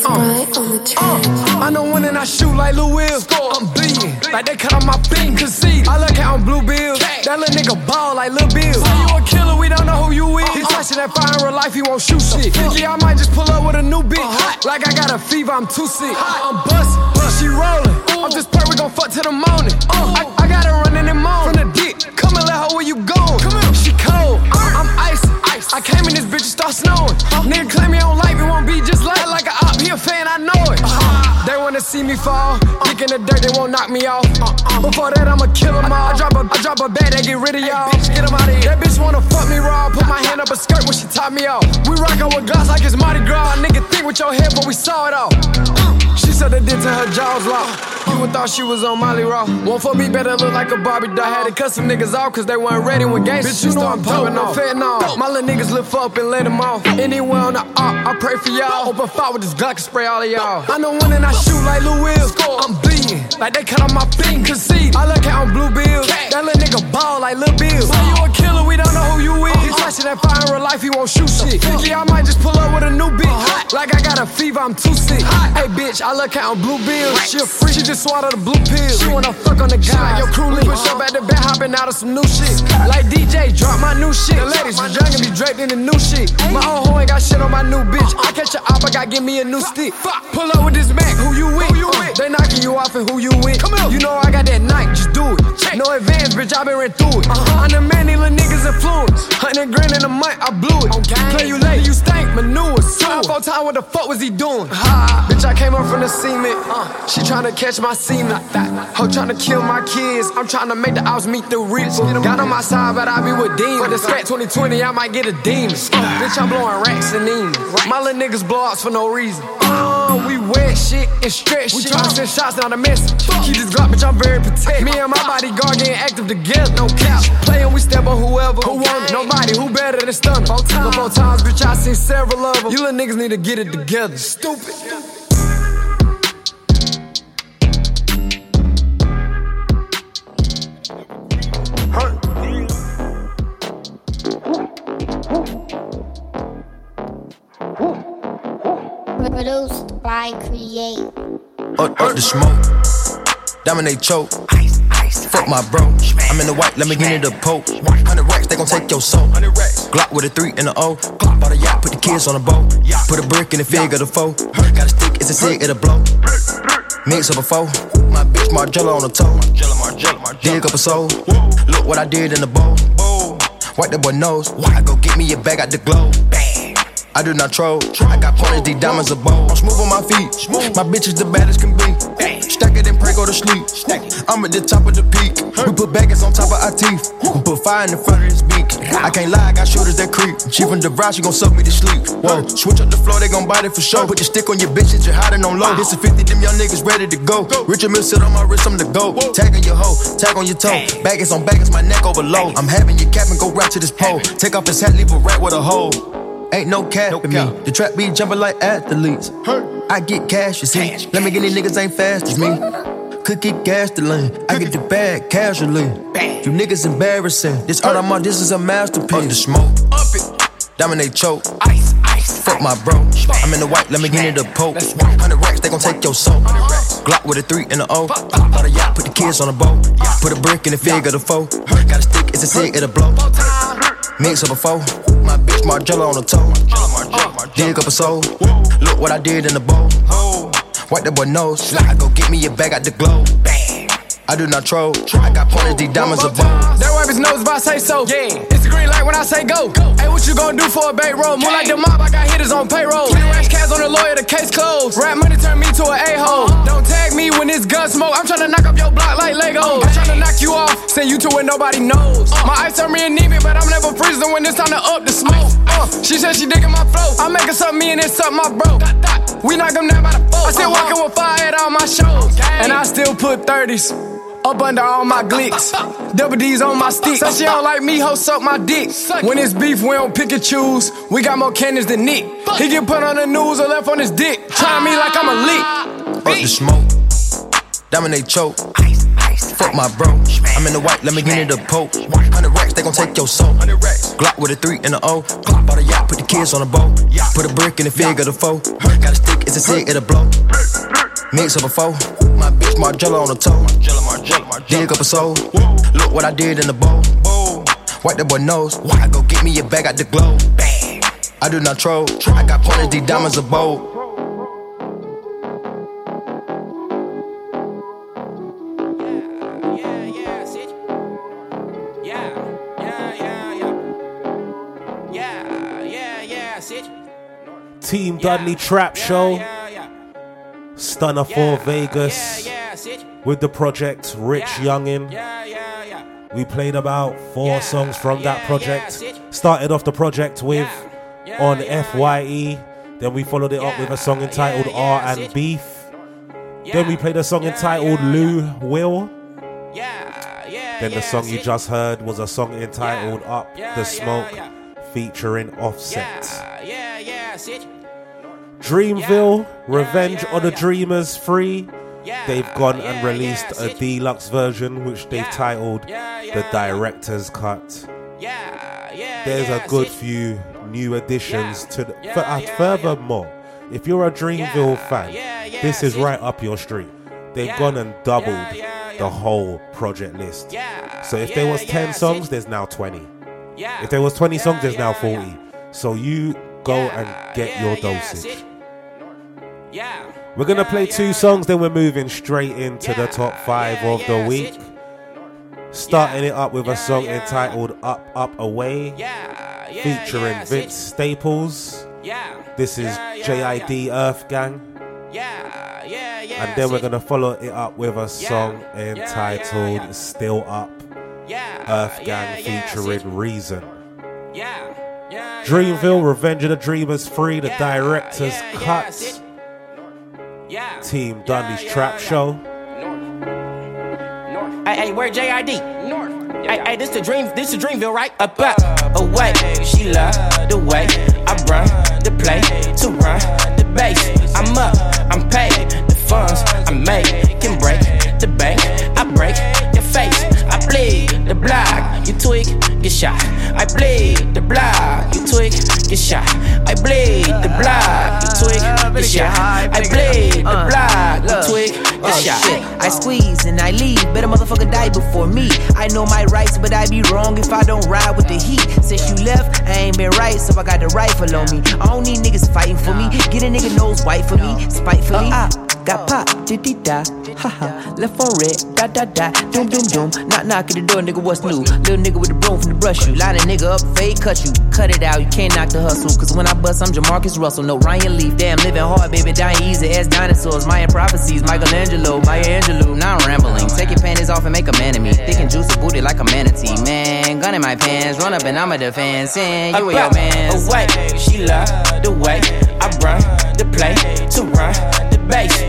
Uh, uh, I know when and I shoot like Lou Will. I'm bleeding. Like they cut on my beam. Concede. I look out on blue bills. That little nigga ball like Lil Bill. Say you a killer, we don't know who you is. He touching that fire in real life, he won't shoot shit. Yeah, I might just pull up with a new bitch. Like I got a fever, I'm too sick. I'm bustin', she rollin'. I'm just purr, we gon' fuck till the morning. Uh, I, I got her running in moan. From the dick, come and let her where you here. She cold, I'm ice. ice. I came in this bitch and start snowing. Nigga claim me don't like me, won't be just like like a op. He a fan, I know it. They wanna see me fall. Dick in the dirt, they won't knock me off. Uh-uh. Before that, I'ma kill 'em all. I drop a, I drop a bag, they get rid of y'all. Bitch, get 'em out of here. That bitch wanna fuck me raw. Put my hand up a skirt when she top me off. We rockin' with glass like it's Mardi Gras. Nigga think with your head, but we saw it all. She said they did to her jaws locked. You would thought she was on Molly Raw. One for me better look like a Barbie doll. Had to cut some niggas off cause they weren't ready when gangsta shit started popping off. Fentanyl. My little niggas lift up and let them off. Anywhere on the op, I pray for y'all. Open fire with this Glock and spray all of y'all. I know when and I shoot like Lou Will. I'm bleeding. Like they cut on my beam. Concede. I look out on blue bills. That little nigga ball like Lil Bill. Say you a killer, we don't know who you is. He touching that fire in real life, he won't shoot shit. Yeah, I might just pull up with a new bitch. Like I got a fever, I'm too sick. Hey bitch, I look out on blue bills. She a freak, she just swallowed the blue pill. She wanna fuck on the guy. Yo, crew lead. Push up at the bed, hopping out of some new shit. Like DJ, drop my new shit. The ladies young and be draped in the new shit. My own hoe ain't got shit on my new bitch. Uh-uh. I catch a op, I gotta give me a new stick. Pull up with this Mac, who you with? Uh, They knocking you off and who you with? Come on. You know I got that night, just do it. No advance, bitch, I been ran through it. I'm the man, these little niggas influence. Hundred grand in a month, I blew it. Play you late, you stank, manure, sewer. Four time, what the fuck was he doing? Ha, bitch, I came up from the cement. Uh, she tryna catch my semen. Ho tryna kill my kids. I'm tryna make the house meet the rich. Got on my side, but I be with demons. For the scat 2020, I might get a demon. Bitch, I'm blowing racks and demons. My little niggas blow outs for no reason. We wet shit and stretch shit. Tryna send shots, not a message. Keep this Glock, bitch, I'm very protected. Me and my bodyguard getting active together. No cap. Playing, we step on whoever. Who want it? Nobody. Who better than Stunner? Four times. Four times, bitch, I seen several of them. You little niggas need to get it together. Stupid. By Create. Up, up the smoke. Dominate choke. Ice, ice, Fuck my bro. I'm in the white, let me get in the poke. 100 racks, they gon' take your soul. Glock with a 3 and a O. Bought a yacht, put the kids on a boat. Put a brick in the fig of the foe. Got a stick, it's a cig, it'll blow. Mix up a foe. My bitch Margiela on the toe. Dig up a soul. Look what I did in the bowl. Wipe that boy nose. I go get me a bag out the globe. I do not troll. I got pointers, these diamonds are bold. I'm smooth on my feet. My bitch is the baddest can be. Stack it and pray, go to sleep. I'm at the top of the peak. We put baggage on top of our teeth. We put fire in the front of his beak. I can't lie, I got shooters that creep. She from the she gon' suck me to sleep. Whoa, switch up the floor, they gon' bite it for sure. Put the stick on your bitch, you're hiding on low. This is 50, them young niggas ready to go. Richard Mille sit on my wrist, I'm the go. Tag on your hoe, tag on your toe. Baggage on baggage, my neck overload. I'm having your cap and go right to this pole. Take off his hat, leave a rat with a hole. Ain't no cap in me. The trap be jumping like athletes. I get cash, you see. Let me get these niggas ain't fast as me. could get gasoline. I get the bag casually. You niggas embarrassing. This art I'm on, this is a masterpiece. Up the smoke. Up it. Dominate choke. Ice, ice. Fuck my bro. I'm in the white, let me get into the poke. 100 racks, they gon' take your soul. Glock with a 3 and a O. Bought a yacht, put the kids on a boat. Put a brick in the fig of the foe. Got a stick, it's a stick, it'll blow. Mix up a foe. My bitch Margiela on the toe. Dig up a soul. Look what I did in the bowl. Wipe that boy nose. I go get me a bag out the glow. I do not troll. I got pointed, these diamonds are bold. That wipe his nose if I say so. Yeah. It's the green light when I say go. Hey, what you gonna do for a bait roll? More like the mob, I got hitters on payroll. Three rash cats on the lawyer, the case closed. Rap money turn me to an a-hole. Uh-huh. Don't tag me when it's gun smoke. I'm tryna knock up your block like Legos. Uh-huh. I'm tryna knock you off, send you to where nobody knows. Uh-huh. My ice turn me anemic, but I'm never freezing when it's time to up the smoke. Uh, she said she digging my flow. I make her something me and it's something my bro. We knock them down by the four. I still walking with fire at all my shows. And I still put 30s. Up under all my glicks. Double D's on my stick. Said she don't like me, ho, suck my dick. When it's beef, we don't pick and choose. We got more cannons than Nick. He get put on the news or left on his dick. Trying me like I'm a lick. Up the smoke. Dominate choke. Fuck my bro. I'm in the white, let me get into the poke. 100 racks, they gon' take your soul. Glock with a 3 and a O. Bought a yacht, put the kids on a boat. Put a brick in the fig of the foe. Got a stick, it's a stick, it'll blow. Mix up a foe. My bitch Margiela on the toe. Dig up a soul. Look what I did in the bowl. Wipe that boy nose. I go get me a bag out the glow. I do not troll. I got pointed, these diamonds are bold. Team Dudley Trap Show. Stunna 4 Vegas. With the project Rich Youngin. We played about four songs from that project. Started off the project with on FYE. Then we followed it up with a song entitled R and Beef. Then we played a song entitled Lou Will. Then the song you just heard was a song entitled Up the Smoke featuring Offset. Dreamville, Revenge on the Dreamers Free. They've gone and released a deluxe version which they've titled The Director's Cut. Yeah. There's a good few new additions to the. For, uh, furthermore, if you're a Dreamville fan, this is right up your street. They've gone and doubled the whole project list. So if there was 10 songs, there's now 20. If there was 20 songs, there's now 40. So you go and get your dosage. We're gonna play two songs, then we're moving straight into the top five of the week. Starting it up with a song entitled Up, Up, Away, featuring Vince Staples. This is JID Earth Gang. And then we're gonna follow it up with a song entitled Still Up, Earth Gang featuring Reason. Dreamville, Revenge of the Dreamers Free, the director's cut. Team Dudley's Trap Show. Hey, hey, where JID? Hey, hey, this the dream, this the Dreamville, right? Up, up, away. She love the way I run the play to run the base. I'm up, I'm paid. The funds I make can break the bank. I break your face. I bleed the block. You tweak, get shot. I bleed the block. You tweak, get shot. I bleed the block. You tweak, get shot. I bleed the block. You tweak, get Oh shot. shit, I squeeze and I leave. Better motherfucker die before me. I know my rights, but I'd be wrong if I don't ride with the heat. Since you left, I ain't been right, so I got the rifle on me. I don't need niggas fighting for me. Get a nigga nose white for me, spitefully. Ah, got pop, diddy da, ha ha. Left on red, da da da, doom doom doom. Knock knock at the door, nigga, what's new? Little nigga with the broom from the brush you. Line a nigga up, fade cut you. Cut it out, you can't knock the hustle. Cause when I bust, I'm Jamarcus Russell. No Ryan Leaf, damn, living hard, baby, dying easy as dinosaurs. Mayan prophecies, Michelangelo, Maya Angelou. Now I'm rambling. Take your panties off and make a man of me. Thick and juicy booty like a manatee, man. Gun in my pants, run up and I'm a defense. And you and your mans. Away, she love the way I run the play to run the base.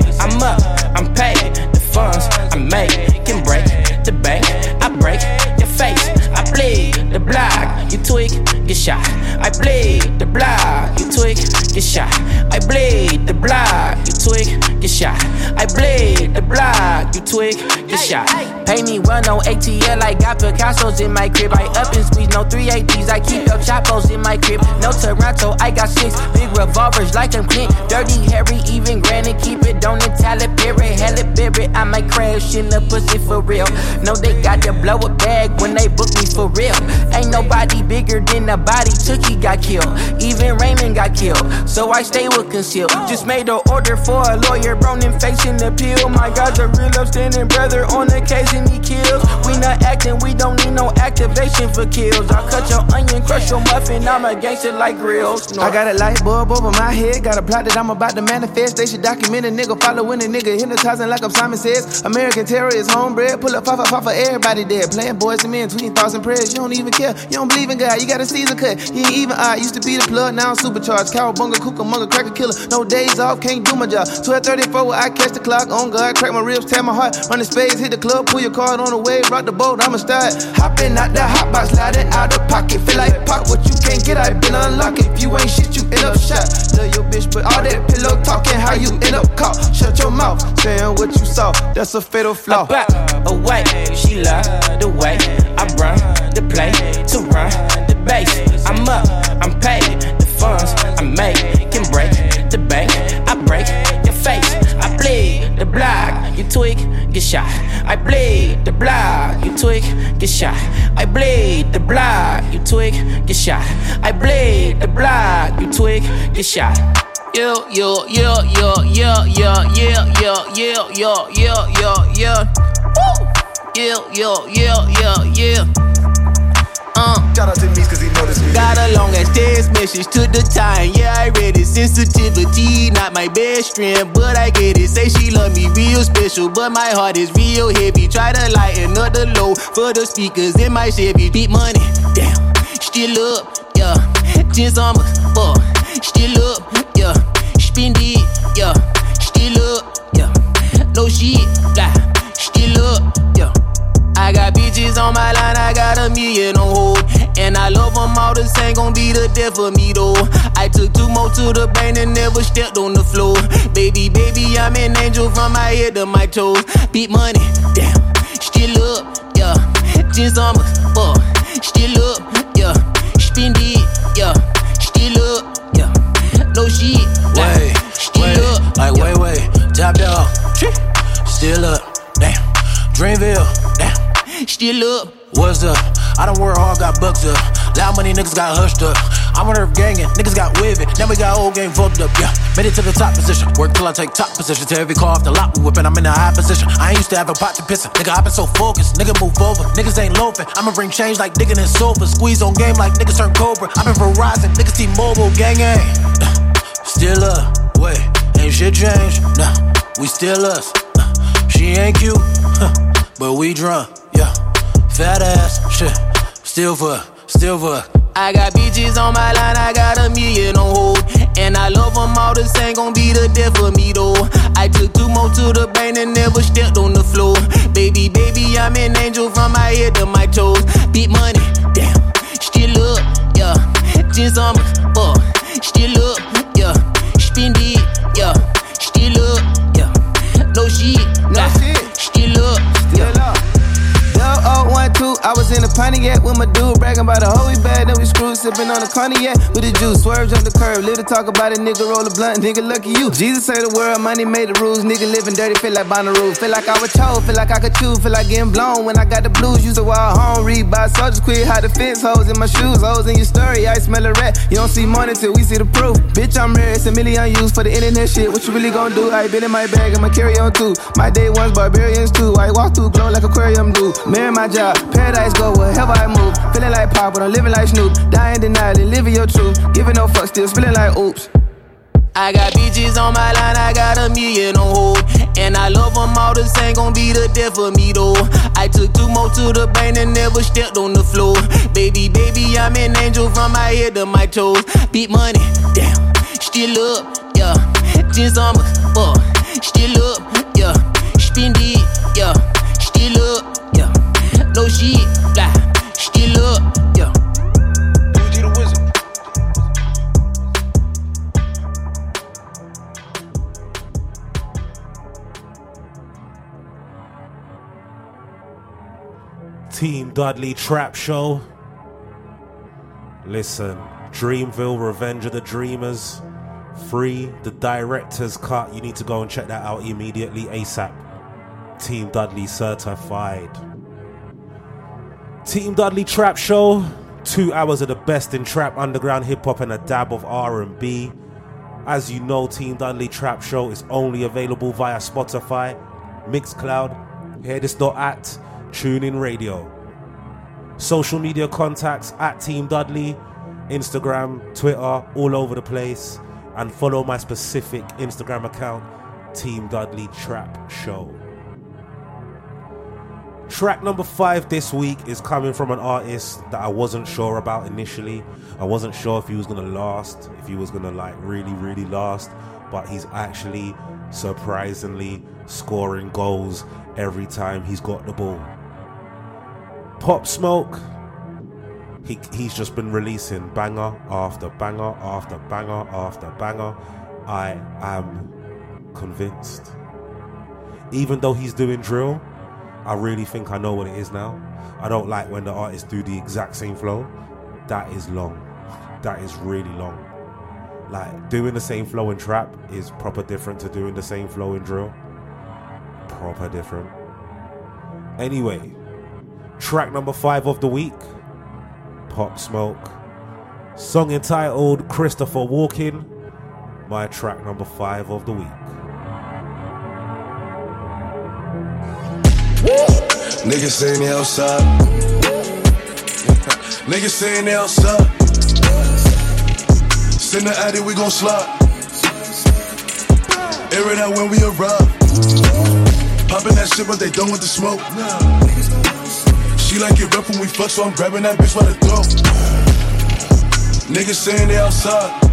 Funds I make can break the bank. I break your face. I bleed the block. You tweak, get shot. I bleed the block. You tweak, get shot. I bleed the block. You tweak, get shot. I bleed the block, you twig, get shot. Pay me run on ATL, I got Picasso's in my crib. I up and squeeze, no 380s, I keep your chapos in my crib. No Toronto, I got six big revolvers like I'm Clint. Dirty, hairy, even granted, keep it on the talent period. Hell it, berry, I might crash in the pussy for real. No, they got to blow a bag when they book me for real. Ain't nobody bigger than the body, Tookie got killed. Even Raymond got killed, so I stay with conceal. Just made an order for a lawyer, Bronin facing appeal. My God's a real upstanding brother on occasion he kills. We not acting, we don't need no activation for kills. I cut your onion, crush your muffin, I'm a gangster like grills. I got a light bulb over my head, got a plot that I'm about to manifest. They should document a nigga following a nigga, hypnotizing like I'm Simon says. American terror is homebred, pull up, pop, pop, for everybody dead. Playing boys and men, tweeting thoughts and prayers. You don't even care, you don't believe in God, you got a Caesar cut. He ain't even I used to be the plug, now I'm supercharged. Cowabunga, Cucamonga, cracker killer. No days off, can't do my job. 1234, I catch the clock on guard, crack my ribs, tear my heart. Run the spades, hit the club, pull your card on the wave, rock the boat, I'ma start. Hopping out the hot box, sliding out the pocket. Feel like pop what you can't get, I been unlocked. If you ain't shit, you end up shot. Love your bitch, but all that pillow talking, how you end up caught. Shut your mouth, saying what you saw, that's a fatal flaw. Back away, she love the way I run the play to run the base. I'm up, I'm paid, the funds I make can break the bank. I break your face, Bleed the block, you twig, get shot. I bleed the block, you twig, get shot. I bleed the block, you twig, get shot. I bleed the block, you twig, get shot. Yeah, yeah, yeah, yeah, yeah, yeah, yeah, yeah, yeah, yeah, yeah, yeah, yeah. Woo! Yeah, yeah, yeah, yeah, yeah. Uh. Shout out to me cause he noticed me. Got a long ass text message to the time. Yeah, I read it. Sensitivity, not my best friend, but I get it. Say she love me real special, but my heart is real heavy. Try to lighten up the low for the speakers in my Chevy. Beat money, damn. Still up, yeah. Ten summers, uh. Still up, yeah. Spend it, yeah. Still up, yeah. No shit, blah. Yeah. I got bitches on my line, I got a million on hold. And I love them all, this ain't gon' be the death of me though. I took two more to the brain and never stepped on the floor. Baby, baby, I'm an angel from my head to my toes. Beat money, damn. Still up, yeah. Ten summers, fuck, Still up, yeah. Spend it, yeah. Still up, yeah. No shit, Wait, still wait, up, like wait, wait, top dog, still up, damn. Dreamville, damn. Still up. What's up? I don't work hard, got bucks up. Loud money niggas got hushed up. I'm on earth gangin', niggas got wivid. Now we got old game fucked up, yeah. Made it to the top position. Work till I take top position. To every car off the lot we whippin', I'm in a high position. I ain't used to have a pot to pissin'. Nigga, I been so focused. Nigga, move over. Niggas ain't loafin'. I'ma bring change like digging in sofa. Squeeze on game like niggas turn Cobra. I been Verizon. Niggas T-Mobile, gang gang. Still up, wait, ain't shit changed. Nah, we still us. She ain't cute, huh, but we drunk, yeah. Fat ass, shit, still for, still for. I got bitches on my line, I got a million on hold. And I love them all, this ain't gon' be the death of me though. I took two more to the brain and never stepped on the floor. Baby, baby, I'm an angel from my head to my toes. Beat money, damn. Still up, yeah. Ten summers, uh. Still up, yeah. Spend it, yeah. Still up, yeah. No shit, nah. Still up, 0012. I was in the Pontiac with my dude, bragging about the hoe we bad, then we screwed, sipping on the Pontiac with the juice. Swerve on the curb, little talk about it, nigga roll a blunt, nigga lucky you. Jesus say the world, money made the rules, nigga living dirty, feel like Bonnaroo. Feel like I was told, feel like I could chew, feel like getting blown when I got the blues. Use to wild home, read by soldiers, quit, high defense hoes in my shoes, hoes in your story, I smell a rat. You don't see money till we see the proof. Bitch, I'm rare, it's a million used for the internet shit. What you really gonna do? I been in my bag, I'ma carry on too. My day one's barbarians too. I walk through glow like aquarium do. Mary Marry my job, paradise go wherever I move. Feeling like pop, but I'm living like Snoop. Dying denial, living your truth. Giving no fuck, still spilling like oops. I got bitches on my line, I got a million on hold. And I love them all, this ain't gon' be the death of me though. I took two more to the brain and never stepped on the floor. Baby, baby, I'm an angel from my head to my toes. Beat money, damn. Still up, yeah. Ten summers, uh. Still up, yeah. Spend it, yeah blah, still up. Team Dudley Trap Show. Listen, Dreamville, Revenge of the Dreamers, Free, the director's cut. You need to go and check that out immediately, ASAP. Team Dudley certified. Team Dudley Trap Show. Two hours of the best in trap, underground hip hop, and a dab of R&B. As you know, Team Dudley Trap Show is only available via Spotify, Mixcloud, Hearthis.at, TuneIn Radio. Social media contacts at Team Dudley, Instagram, Twitter, all over the place. And follow my specific Instagram account, Team Dudley Trap Show. Track number five this week is coming from an artist that I wasn't sure about initially. I wasn't sure if he was gonna last, if he was gonna like really, really last, but he's actually surprisingly scoring goals every time he's got the ball. Pop Smoke, he, he's just been releasing banger after banger after banger after banger. I am convinced. Even though he's doing drill, I really think I know what it is now. I don't like when the artists do the exact same flow. That is long. That is really long. Like doing the same flow in trap is proper different to doing the same flow in drill. Proper different. Anyway, track number five of the week Pop Smoke. Song entitled Christopher Walking. My track number five of the week. Niggas saying they outside. Niggas saying they outside. Send the addy, we gon' slide. Air it out when we arrive. Popping that shit, but they done with the smoke. She like it rough when we fuck, so I'm grabbing that bitch by the throat. Niggas saying they outside.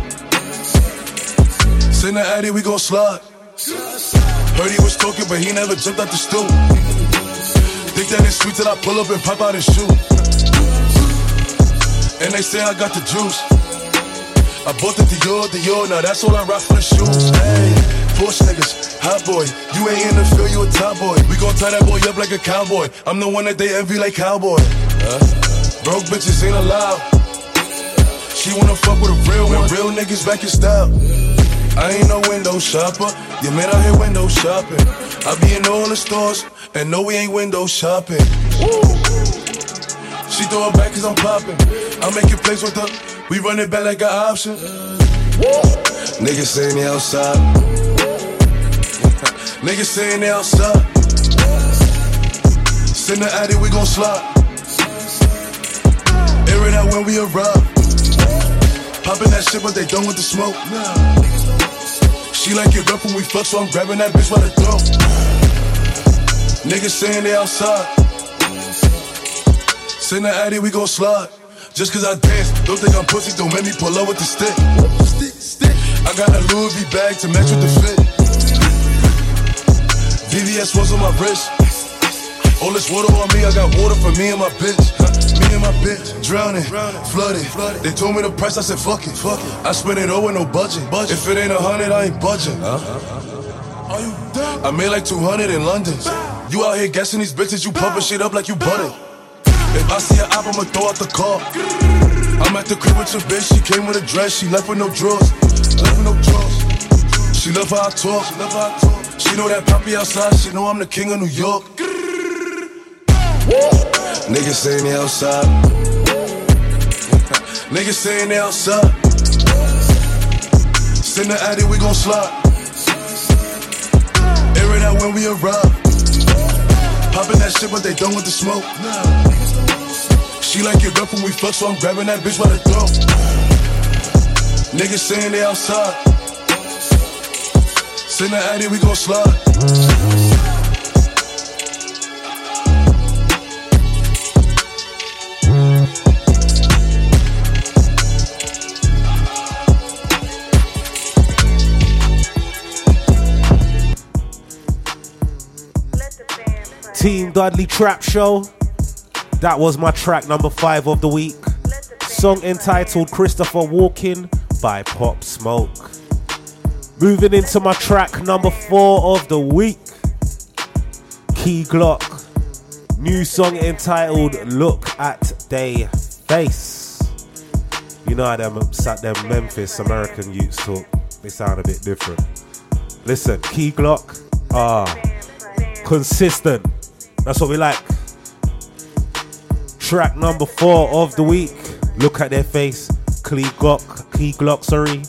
Send the addy, we gon' slide. Heard he was talking, but he never jumped out the stool. Think that it's sweet till I pull up and pop out his shoe. And they say I got the juice. I bought the Dior, Dior, now that's all I rock for the shoes. Hey, Porsche niggas, hot boy. You ain't in the field, you a top boy. We gon' tie that boy up like a cowboy. I'm the one that they envy like cowboy. Huh? Broke bitches ain't allowed. She wanna fuck with a real one. Real niggas back in style. I ain't no window shopper. You man out here window shopping. I be in all the stores, and no, we ain't window shopping. Woo. She throw it back cause I'm popping. I make it plays with her. We run it back like an option. Woo. Niggas saying they outside. Niggas saying they outside. Send the addy, we gon' slide. Air it out when we arrive. Popping that shit, but they done with the smoke. She like it rough when we fuck, so I'm grabbing that bitch by the throat. Niggas saying they outside. Send the addy, we gon' slide. Just cause I dance, don't think I'm pussy, don't make me pull up with the stick. Stick, stick. I got a Louis V bag to match with the fit. VVS was on my wrist. All this water on me, I got water for me and my bitch. And my bitch, drowning, flooded. They told me the price, I said fuck it. Fuck it. I spent it all with no budget. If it ain't a hundred, I ain't budging. Uh-huh. Are you dumb? I made like 200 in London. You out here guessing these bitches, you pumping shit up like you butter. If I see an app, I'ma throw out the car. I'm at the crib with your bitch, she came with a dress, she left with no drawers. Left with no drawers. She love how I talk. She love how I talk. She know that poppy outside, she know I'm the king of New York. Niggas saying they outside. Niggas saying they outside. Send the addy, we gon' slide. Air it out when we arrive. Popping that shit, but they done with the smoke. She like it rough when we fuck, so I'm grabbing that bitch by the throat. Niggas saying they outside. Send the addy, we gon' slide. Team Dudley Trap Show. That was my track number five of the week. Song entitled Christopher Walking by Pop Smoke. Moving into my track number four of the week. Key Glock. New song entitled Look at They Face. You know how them, sat them Memphis American youths talk. They sound a bit different. Listen, Key Glock, ah, consistent. That's what we like. Track number four of the week. Look at their face. Key Glock, Key Glock, sorry.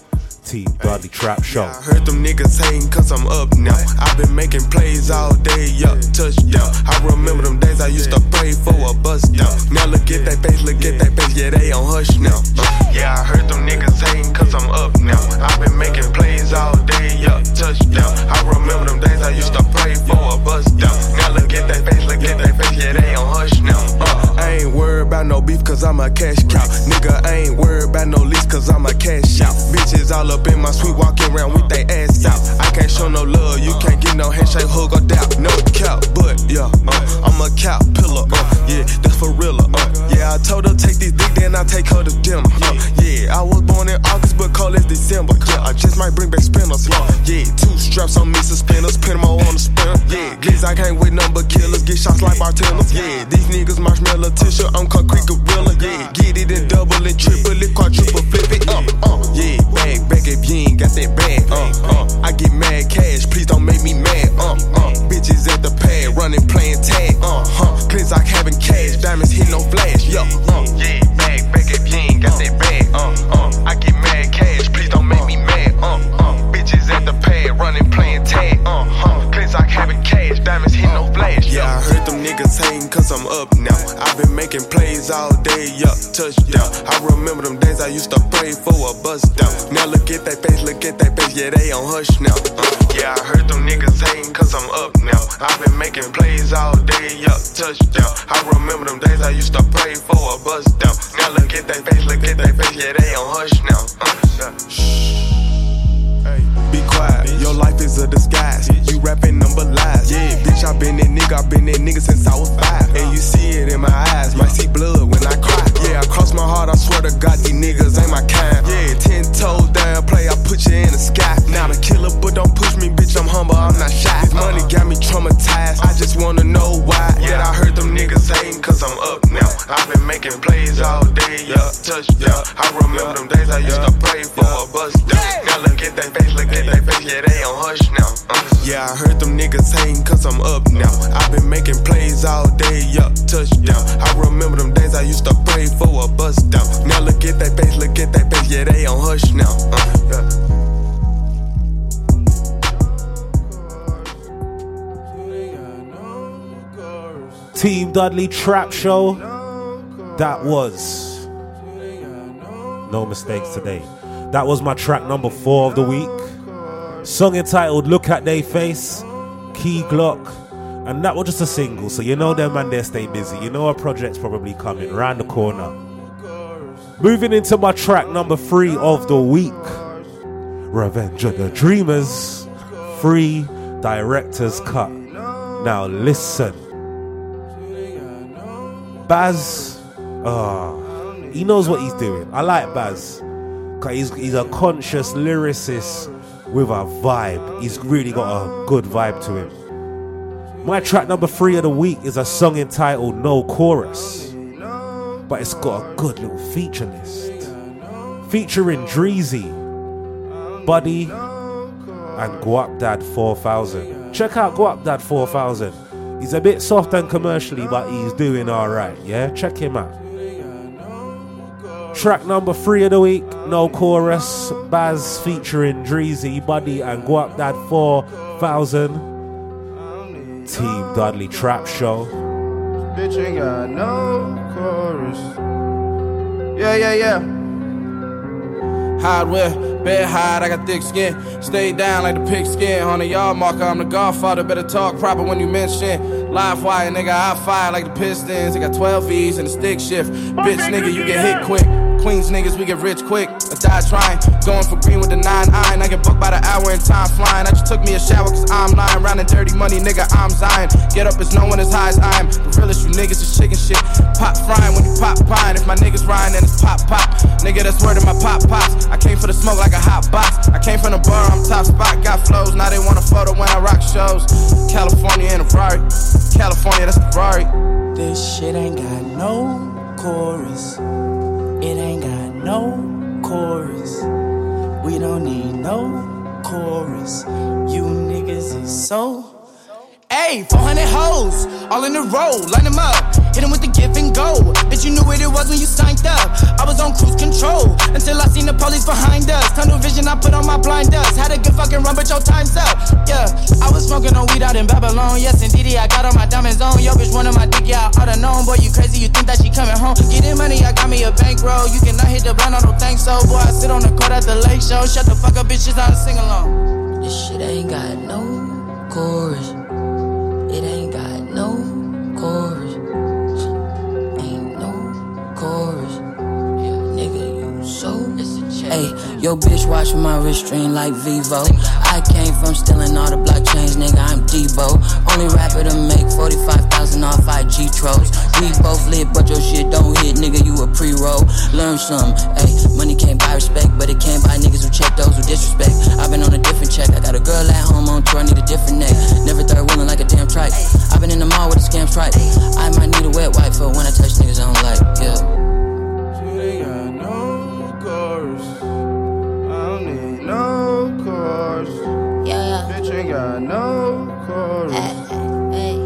Team Dudley Trap Show. I heard them niggas hating cause I'm up now. I've been making plays all day, yup, touchdown. I remember them days I used to pray for a bust down. Now look at that face, look at that face, yeah, they on hush now. Uh, yeah, I heard them niggas hating cause I'm up now. I've been making plays all day, yup, touchdown. I remember them days I used to pray for a bust down. Now look at that face, look at that face, yeah, they on hush now. Uh, I ain't worried about no beef cause I'm a cash cow. Nigga, I ain't worried about no lease cause I'm a cash out. Bitches all up in my suite walking around with they ass out. I can't show no love, you can't get no handshake, hug or doubt. No cap, but yeah, uh, I'm a cap pillar, uh, yeah, that's for real, uh, yeah. I told her take this dick, then I take her to dinner, uh, yeah. I was born in August, but call it December, yeah. I just might bring back spinners, uh, yeah. Two straps on me, suspenders, pin on the spinner, yeah. Glitz, I can't with number killers, get shots like bartenders, yeah. These niggas marshmallow tissue, I'm concrete gorilla, yeah. Get it in double and triple it, quadruple, flip it, uh, uh, yeah. Bag, back if you ain't got that bag, uh, uh. I get mad cash, please don't make me mad, uh, uh. Bitches at the pad, running, playing tag, uh, huh. Cleanse like having cash, diamonds hit no flash, yo, uh. Yeah, bag, back if you ain't got that bag, uh, uh. I get mad cash, please don't make me mad, uh, uh. Bitches at pad, running, playing tag, uh, huh. Cleanse like having cash, diamonds hit no flash, Yeah, I heard them niggas hating cause I'm up now. I've been making plays all day, yup, touchdown. I remember them days I used to pray for a bust down. Now look at that face, look at that face, yeah, they on hush now. Uh, yeah, I heard them niggas hating cause I'm up now. I've been making plays all day, yup, touchdown. I remember them days I used to pray for a bust down. Now look at that face, look at that face, yeah, they on hush now. Uh, yeah. Be quiet, your life is a disguise. You rapping number lies. Yeah, bitch, I been that nigga, I been that nigga since I was five. And you see it in my eyes, might see blood when I cry. Uh-huh. Yeah, I cross my heart, I swear to God, these niggas ain't my kind. Uh-huh. Yeah, ten toes down, play, I put you in the sky. Not a killer, but don't push me, bitch, I'm humble, I'm not shy. This money got me traumatized, I just wanna know why. Yeah, I heard them niggas hating, cause I'm up now. I've been making plays all day, yeah, touch. touchdown. I remember them days I used to pray for a bust down. Now look at that face, look at that face, yeah, they on hush now. Uh. Yeah, I heard them niggas hating cause I'm up now. I've been making plays all day, yeah, touchdown. I remember them days I used to pray for a bust down. Now look at that face, look at that face, yeah, they on hush now. Uh, yeah. Team Dudley Trap Show. That was no mistakes today. That was my track number four of the week. Song entitled Look at They Face, Key Glock. And that was just a single, so you know them man they stay busy. You know a project's probably coming round the corner. Moving into my track number three of the week. Revenge of the Dreamers. Free Director's Cut. Now listen. Bas, ah, he knows what he's doing. I like Bas. Cause he's, he's a conscious lyricist with a vibe. He's really got a good vibe to him. My track number three of the week is a song entitled No Chorus. But it's got a good little feature list. Featuring Dreezy, Buddy, and Guapdad 4000. Check out Guapdad 4000. He's a bit soft and commercially, but he's doing alright, yeah? Check him out. Track number three of the week, no chorus. Bas featuring Dreezy, Buddy, and Guapdad 4000. Team Dudley Trap Show. Bitch ain't got no chorus. Yeah, yeah, yeah. Hardware, bed hide, I got thick skin. Stay down like the pigskin. On the yard marker, I'm the godfather. Better talk proper when you mention. Live wire, nigga, I fire like the Pistons. I got 12 V's and a stick shift. Bitch, nigga, you get hit quick. Queens niggas, we get rich quick. I die trying. Going for green with the nine iron. I get booked by the hour and time flying. I just took me a shower cause I'm lying. Round and dirty money, nigga, I'm Zion. Get up, it's no one as high as I am. The realest you niggas is chicken shit. Pop frying when you pop pine. If my niggas rhyme, then it's pop pop. Nigga, that's word in my pop pops. I came for the smoke like a hot box. I came from the bar, I'm top spot. Got flows, now they want a photo when I rock shows. California in a Ferrari. California that's Ferrari. This shit ain't got no chorus. It ain't got no chorus. We don't need no chorus. You niggas is so. Hey, 400 hoes, all in a row, line them up. Hit them with the give and go. Bitch, you knew what it was when you signed up. I was on cruise control until I seen the police behind us. Tunnel vision, I put on my blinders. Had a good fucking run, but your time's up. Yeah, I was smoking on weed out in Babylon. Yes, indeed, I got all my diamonds on. Yo, bitch, one of my dick, yeah, I oughta known. Boy, you crazy, you think that she coming home. Getting money, I got me a bankroll. You cannot hit the blind, I don't think so. Boy, I sit on the court at the lake show. Shut the fuck up, bitches, I'm sing along. This shit ain't got no chorus. It ain't got no chorus. Ain't no chorus. Yeah, nigga, you so Hey, yo bitch watching my wrist string like Vivo. I came from stealing all the blockchains, nigga. I'm Debo. Only rapper to make 45,000 off IG trolls. We both lit, but your shit don't hit, nigga. You a pre-roll. Learn some. Hey, money can't buy respect, but it can buy niggas who check those who disrespect. I've been on a different check. I got a girl at home on tour, I need a different neck. Never third wheeling like a damn trike. I've been in the mall with a scam stripe. I might need a wet wipe for when I touch niggas I don't like. Yeah. No chorus. Yeah. Bitch ain't got no chorus. Hey,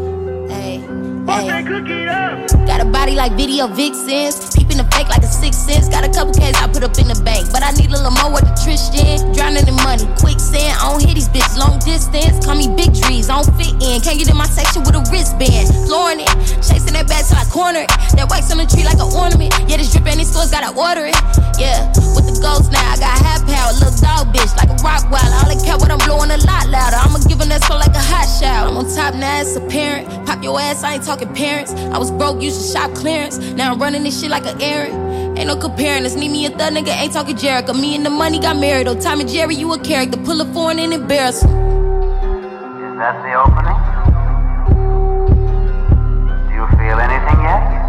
hey, Got a body like video vixens. Peeping the fake like a six sense. Got a couple K's I put up in the bank. But I need a little more with the Tristan. Drowning in money, quicksand. I don't hit these bitches long distance. Call me Big Drees, I don't fit in. Can't get in my section with a wristband. Flooring it, chasing that bag till I corner it. That wax on the tree like an ornament. Yeah, this drip in these stores, gotta order it. Yeah, with the ghost now, I got half power. Little dog bitch, like a rock wild. All they care what I'm blowing a lot louder. I'ma give them that so like a hot shower. I'm on top now, it's apparent. Pop your ass, I ain't talking parents. I was broke, used to shop clearance. Now I'm running this shit like an errand. Ain't no comparing us. Need me a thug nigga, ain't talking Jericho. Me and the money got married. Oh, Tommy Jerry, you a character. Pull a foreign and embarrass him. Is that the opening? Do you feel anything yet?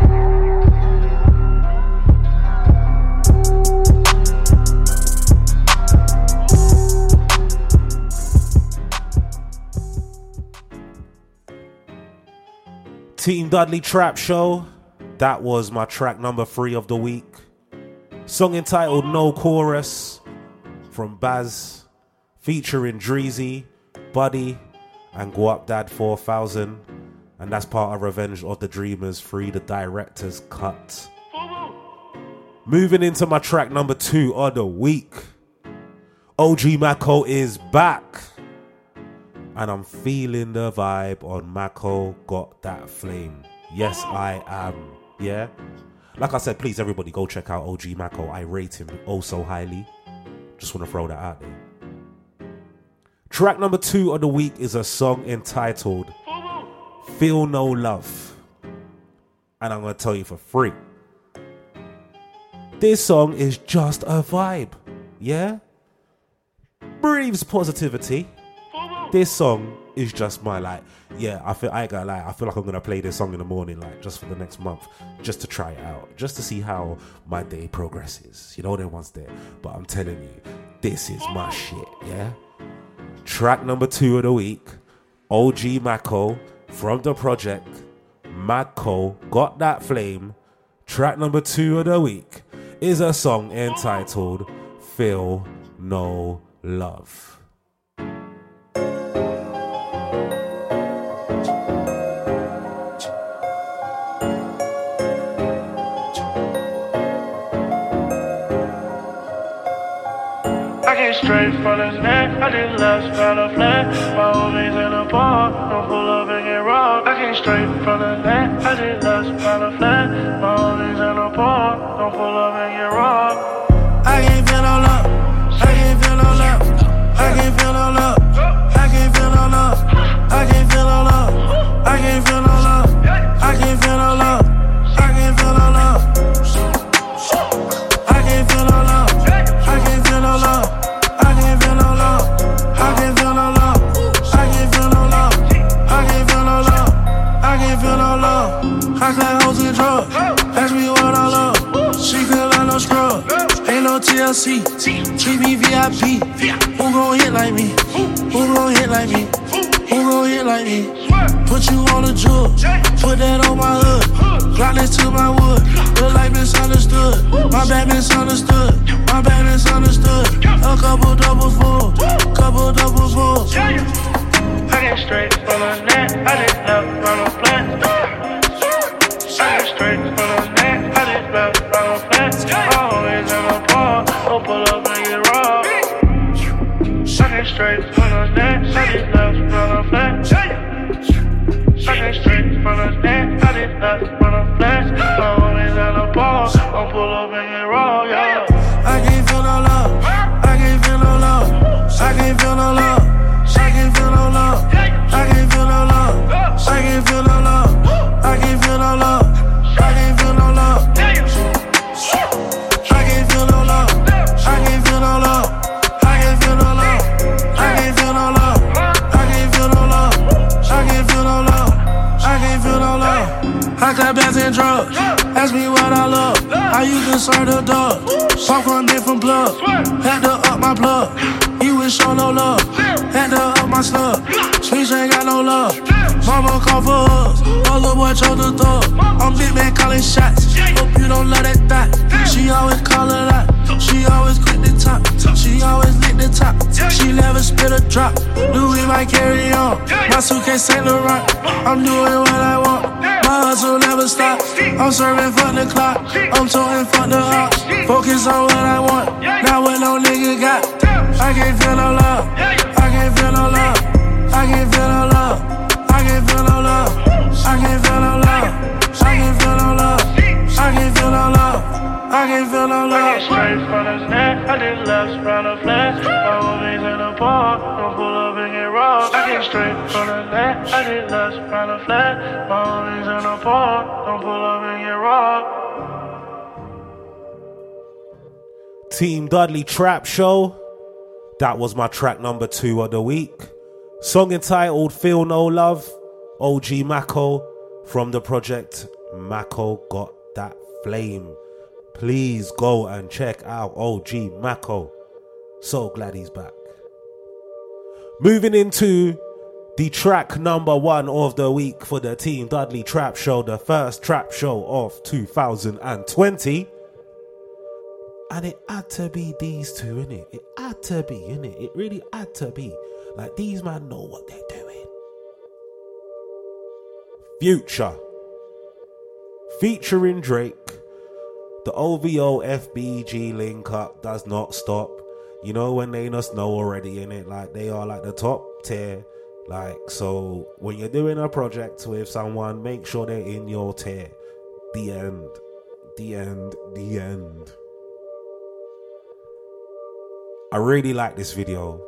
Team Dudley Trap Show. That was my track number three of the week. Song entitled No Chorus from Bas, featuring Dreezy, Buddy, and Guapdad 4000. And that's part of Revenge of the Dreamers 3, the director's cut. Moving into my track number two of the week. OG Maco is back. And I'm feeling the vibe on Maco Got That Flame. Yes, I am. Yeah? Like I said, please everybody go check out OG Maco. I rate him oh so highly. Just want to throw that out there. Track number two of the week is a song entitled Feel No Love. And I'm going to tell you for free. This song is just a vibe. Yeah? Breathes positivity. This song is just my like, yeah, I feel I ain't gonna lie, I feel like I'm gonna play this song in the morning, like just for the next month, just to try it out, just to see how my day progresses. You know, there once there. But I'm telling you, this is my shit, yeah? Track number two of the week, OG Maco from the project. Maco got that flame. Track number two of the week is a song entitled Feel No Love. Straight from the net. I did last found a flat. My homies in the bar. Don't pull up and get robbed. I came straight from the net. I did last found a flat. My homies in the bar. Don't pull up and get robbed. Treat me VIP. Who gon' hit like me? Who gon' hit like me? Who gon' hit like me? Put you on a jewel. Right next to my wood. Look like misunderstood. My bad misunderstood. My bad misunderstood. A couple double full. Couple double full. I get straight from the net. I did left from the flat straight for the net, I did love for the flat. Sucking straight for the net, I did love for the flat. My at the ball, I'm pull up and get raw, yeah. I can't feel no love, I can't feel no love, I can't feel no love, I can't feel no love, I can't feel no love, I can't bands and drugs. Ask me what I love. I used to serve the dog. Popcorn different plug. Had to up my plug. You would show no love. Had to up my slug. Streets ain't got no love. Mama call for hugs. Little boy chose the thug. I'm big man calling shots. Hope you don't love that thought. She always call it out. She always quit the top. She always lick the top. She never spit a drop. Louis might carry on. My suitcase Saint Laurent. I'm doing what I want. My hustle never stops. I'm serving for the clock. I'm toting for the ops. Focus on what I want. Not what no nigga got. I can't feel no love. I can't feel no love. I can't feel no love. I can't feel no love. I can't feel no love. I can't feel no love. I can't feel no love. I can't feel no love. I get straight from the net. I did left round the flat. My homies in the bar. Don't pull up and get robbed. I get straight from the net. I did left round the flat. My homies in the bar. Don't pull up and get robbed. Team Dudley Trap Show. That was my track number two of the week. Song entitled Feel No Love. OG Maco from the project Maco Got That Flame. Please go and check out OG Maco. So glad he's back. Moving into the track number one of the week for the Team Dudley Trap Show, the first trap show of 2020. And it had to be these two, innit? It had to be, innit? It really had to be. Like these man know what they're doing. Future. Featuring Drake. The OVO FBG link up does not stop. You know when they just know already in it, like they are like the top tier. Like so when you're doing a project with someone, make sure they're in your tier. The end. The end. The end. I really like this video.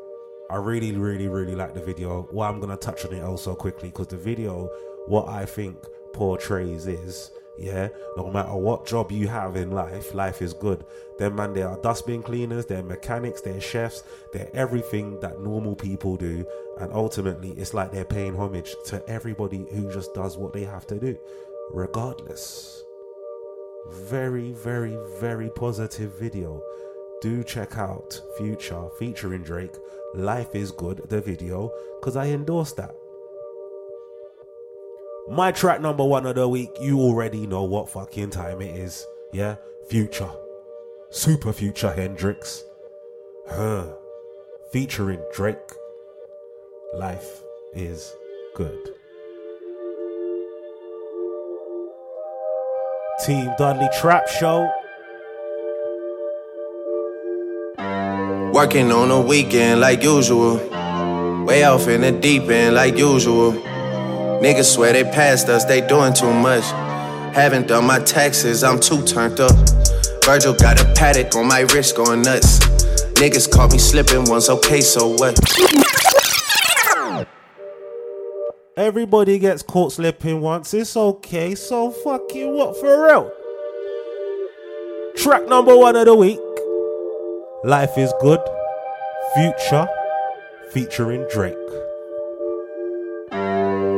I really, really, really like the video. Well, I'm gonna touch on it also quickly because the video, what I think portrays is, yeah, no matter what job you have in life, life is good. Them man, they are dustbin cleaners, they're mechanics, they're chefs, they're everything that normal people do, and ultimately, it's like they're paying homage to everybody who just does what they have to do, regardless. Very, very, very positive video do check out Future featuring Drake. Life is Good, the video, because I endorse that. My track number one of the week, you already know what fucking time it is. Yeah? Future. Super Future Hendrix. Her. Featuring Drake. Life is Good. Team Dudley Trap Show. Working on a weekend like usual. Way off in the deep end like usual. Niggas swear they passed us, they doing too much. Haven't done my taxes, I'm too turned up. Virgil got a Patek on my wrist going nuts. Niggas caught me slipping once, okay, so what? Everybody gets caught slipping once, it's okay, so fucking what for real? Track number one of the week. Life is Good, Future, featuring Drake.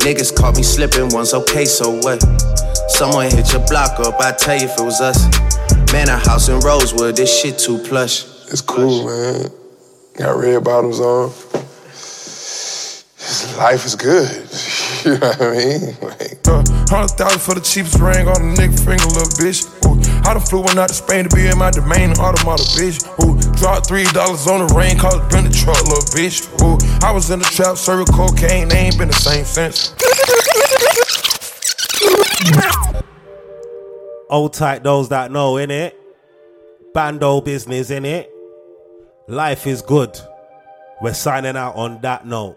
Niggas caught me slipping once, okay, so what? Someone hit your block up, I tell you if it was us. Man, a house in Rosewood, this shit too plush. It's cool, man. Got red bottoms on. Life is good. you know what I mean? Like, uh, hundred thousand for the cheapest ring on the nigga finger, little bitch. Ooh, I done flew one out to Spain to be in my domain, automata, bitch. Ooh, dropped three dollars on the rain, called it been the truck, little bitch. Ooh, I was in the trap, serving cocaine, they ain't been the same since. Old tight those that know, in it. Bando business, in it. Life is good. We're signing out on that note.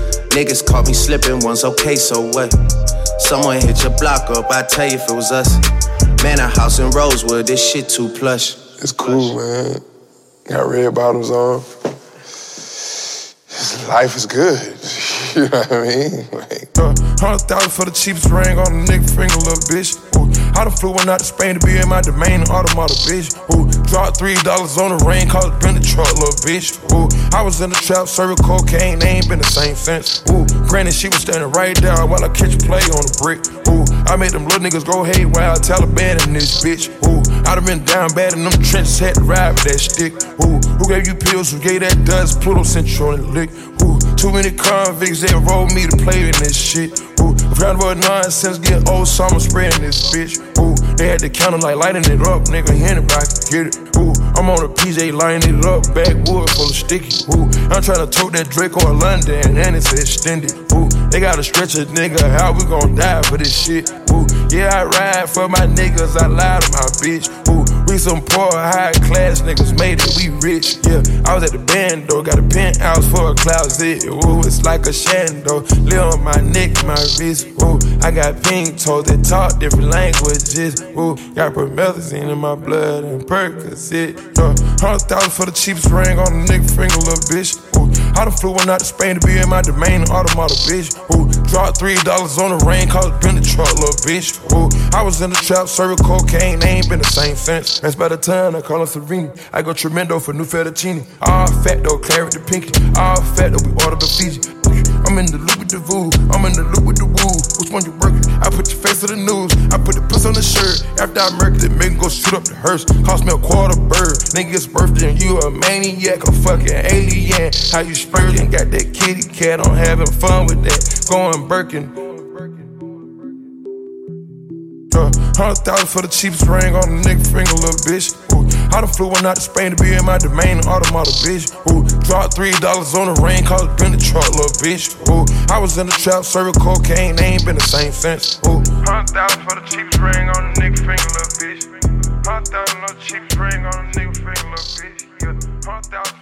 Niggas caught me slipping once, okay, so what? Someone hit your block up, I tell you if it was us. Man, a house in Rosewood, this shit too plush. It's cool, man. Got red bottoms on. Life is good. you know what I mean? Like, uh, hundred thousand for the cheapest ring on the nigga finger, little bitch. Ooh, I done flew one out to Spain to be in my domain, automata, bitch. Ooh, dropped three dollars on the rain, called it been the truck, little bitch. Ooh, I was in the trap, serving cocaine, they ain't been the same since. Ooh, granted, she was standing right there while I catch a play on the brick. Ooh, I made them little niggas go haywire, Taliban in this bitch. Ooh, I done been down bad in them trenches, had to ride with that stick. Ooh, who gave you pills? Who gave that dust? Pluto Central the lick. Ooh, too many convicts that rolled me to play in this shit. Ooh, round about nonsense, get old summer spreading this bitch. Ooh, they had the counter like lighting it up, nigga. Anybody can get it. Ooh, I'm on a PJ lining it up, backwood full of sticky. Ooh, I'm trying to tote that Draco or London, and it's extended. Ooh, they gotta stretch a nigga, how we gon' die for this shit? Ooh, yeah, I ride for my niggas, I lie to my bitch. Ooh, we some poor, high class niggas made it, we rich. Yeah, I was at the band though, got a penthouse for a closet. Ooh, it's like a shando, live on my neck, my wrist. Ooh, I got pink toes that talk different languages. Ooh, got promethazine in my blood and Percocet. Yeah, hundred thousand for the cheapest ring on the nigga finger, little bitch. Ooh, I done flew one out to Spain to be in my domain, automata, bitch. Ooh, dropped three dollars on the rain, called it been the truck, little bitch. Ooh, I was in the trap, serving cocaine, they ain't been the same since. That's by the time I call her Serena. I go tremendo for new fettuccine. All fat though, claret the pinky. All fat though, we order the Fiji. I'm in the loop with the voo, I'm in the loop with the woo. Which one you working? I put your face to the news, I put the puss on the shirt. After I murk it, make go shoot up the hearse. Cost me a quarter bird. Nigga's birthday and you a maniac, a fucking alien. How you spurting? Got that kitty cat, I'm having fun with that. Going Birkin. Uh, Hundred thousand for the cheapest ring on the nigga finger, little bitch. Ooh, I done flew one out to Spain to be in my domain, automata, bitch. Ooh, dropped three dollars on the ring, cause it been the truck, little bitch. Ooh, I was in the trap, serving cocaine, they ain't been the same since. Ooh, Hundred thousand for the cheapest ring on the nigga finger, little bitch. Hundred thousand for the cheapest ring on the nigga finger, little bitch. Yeah. Hundred thousand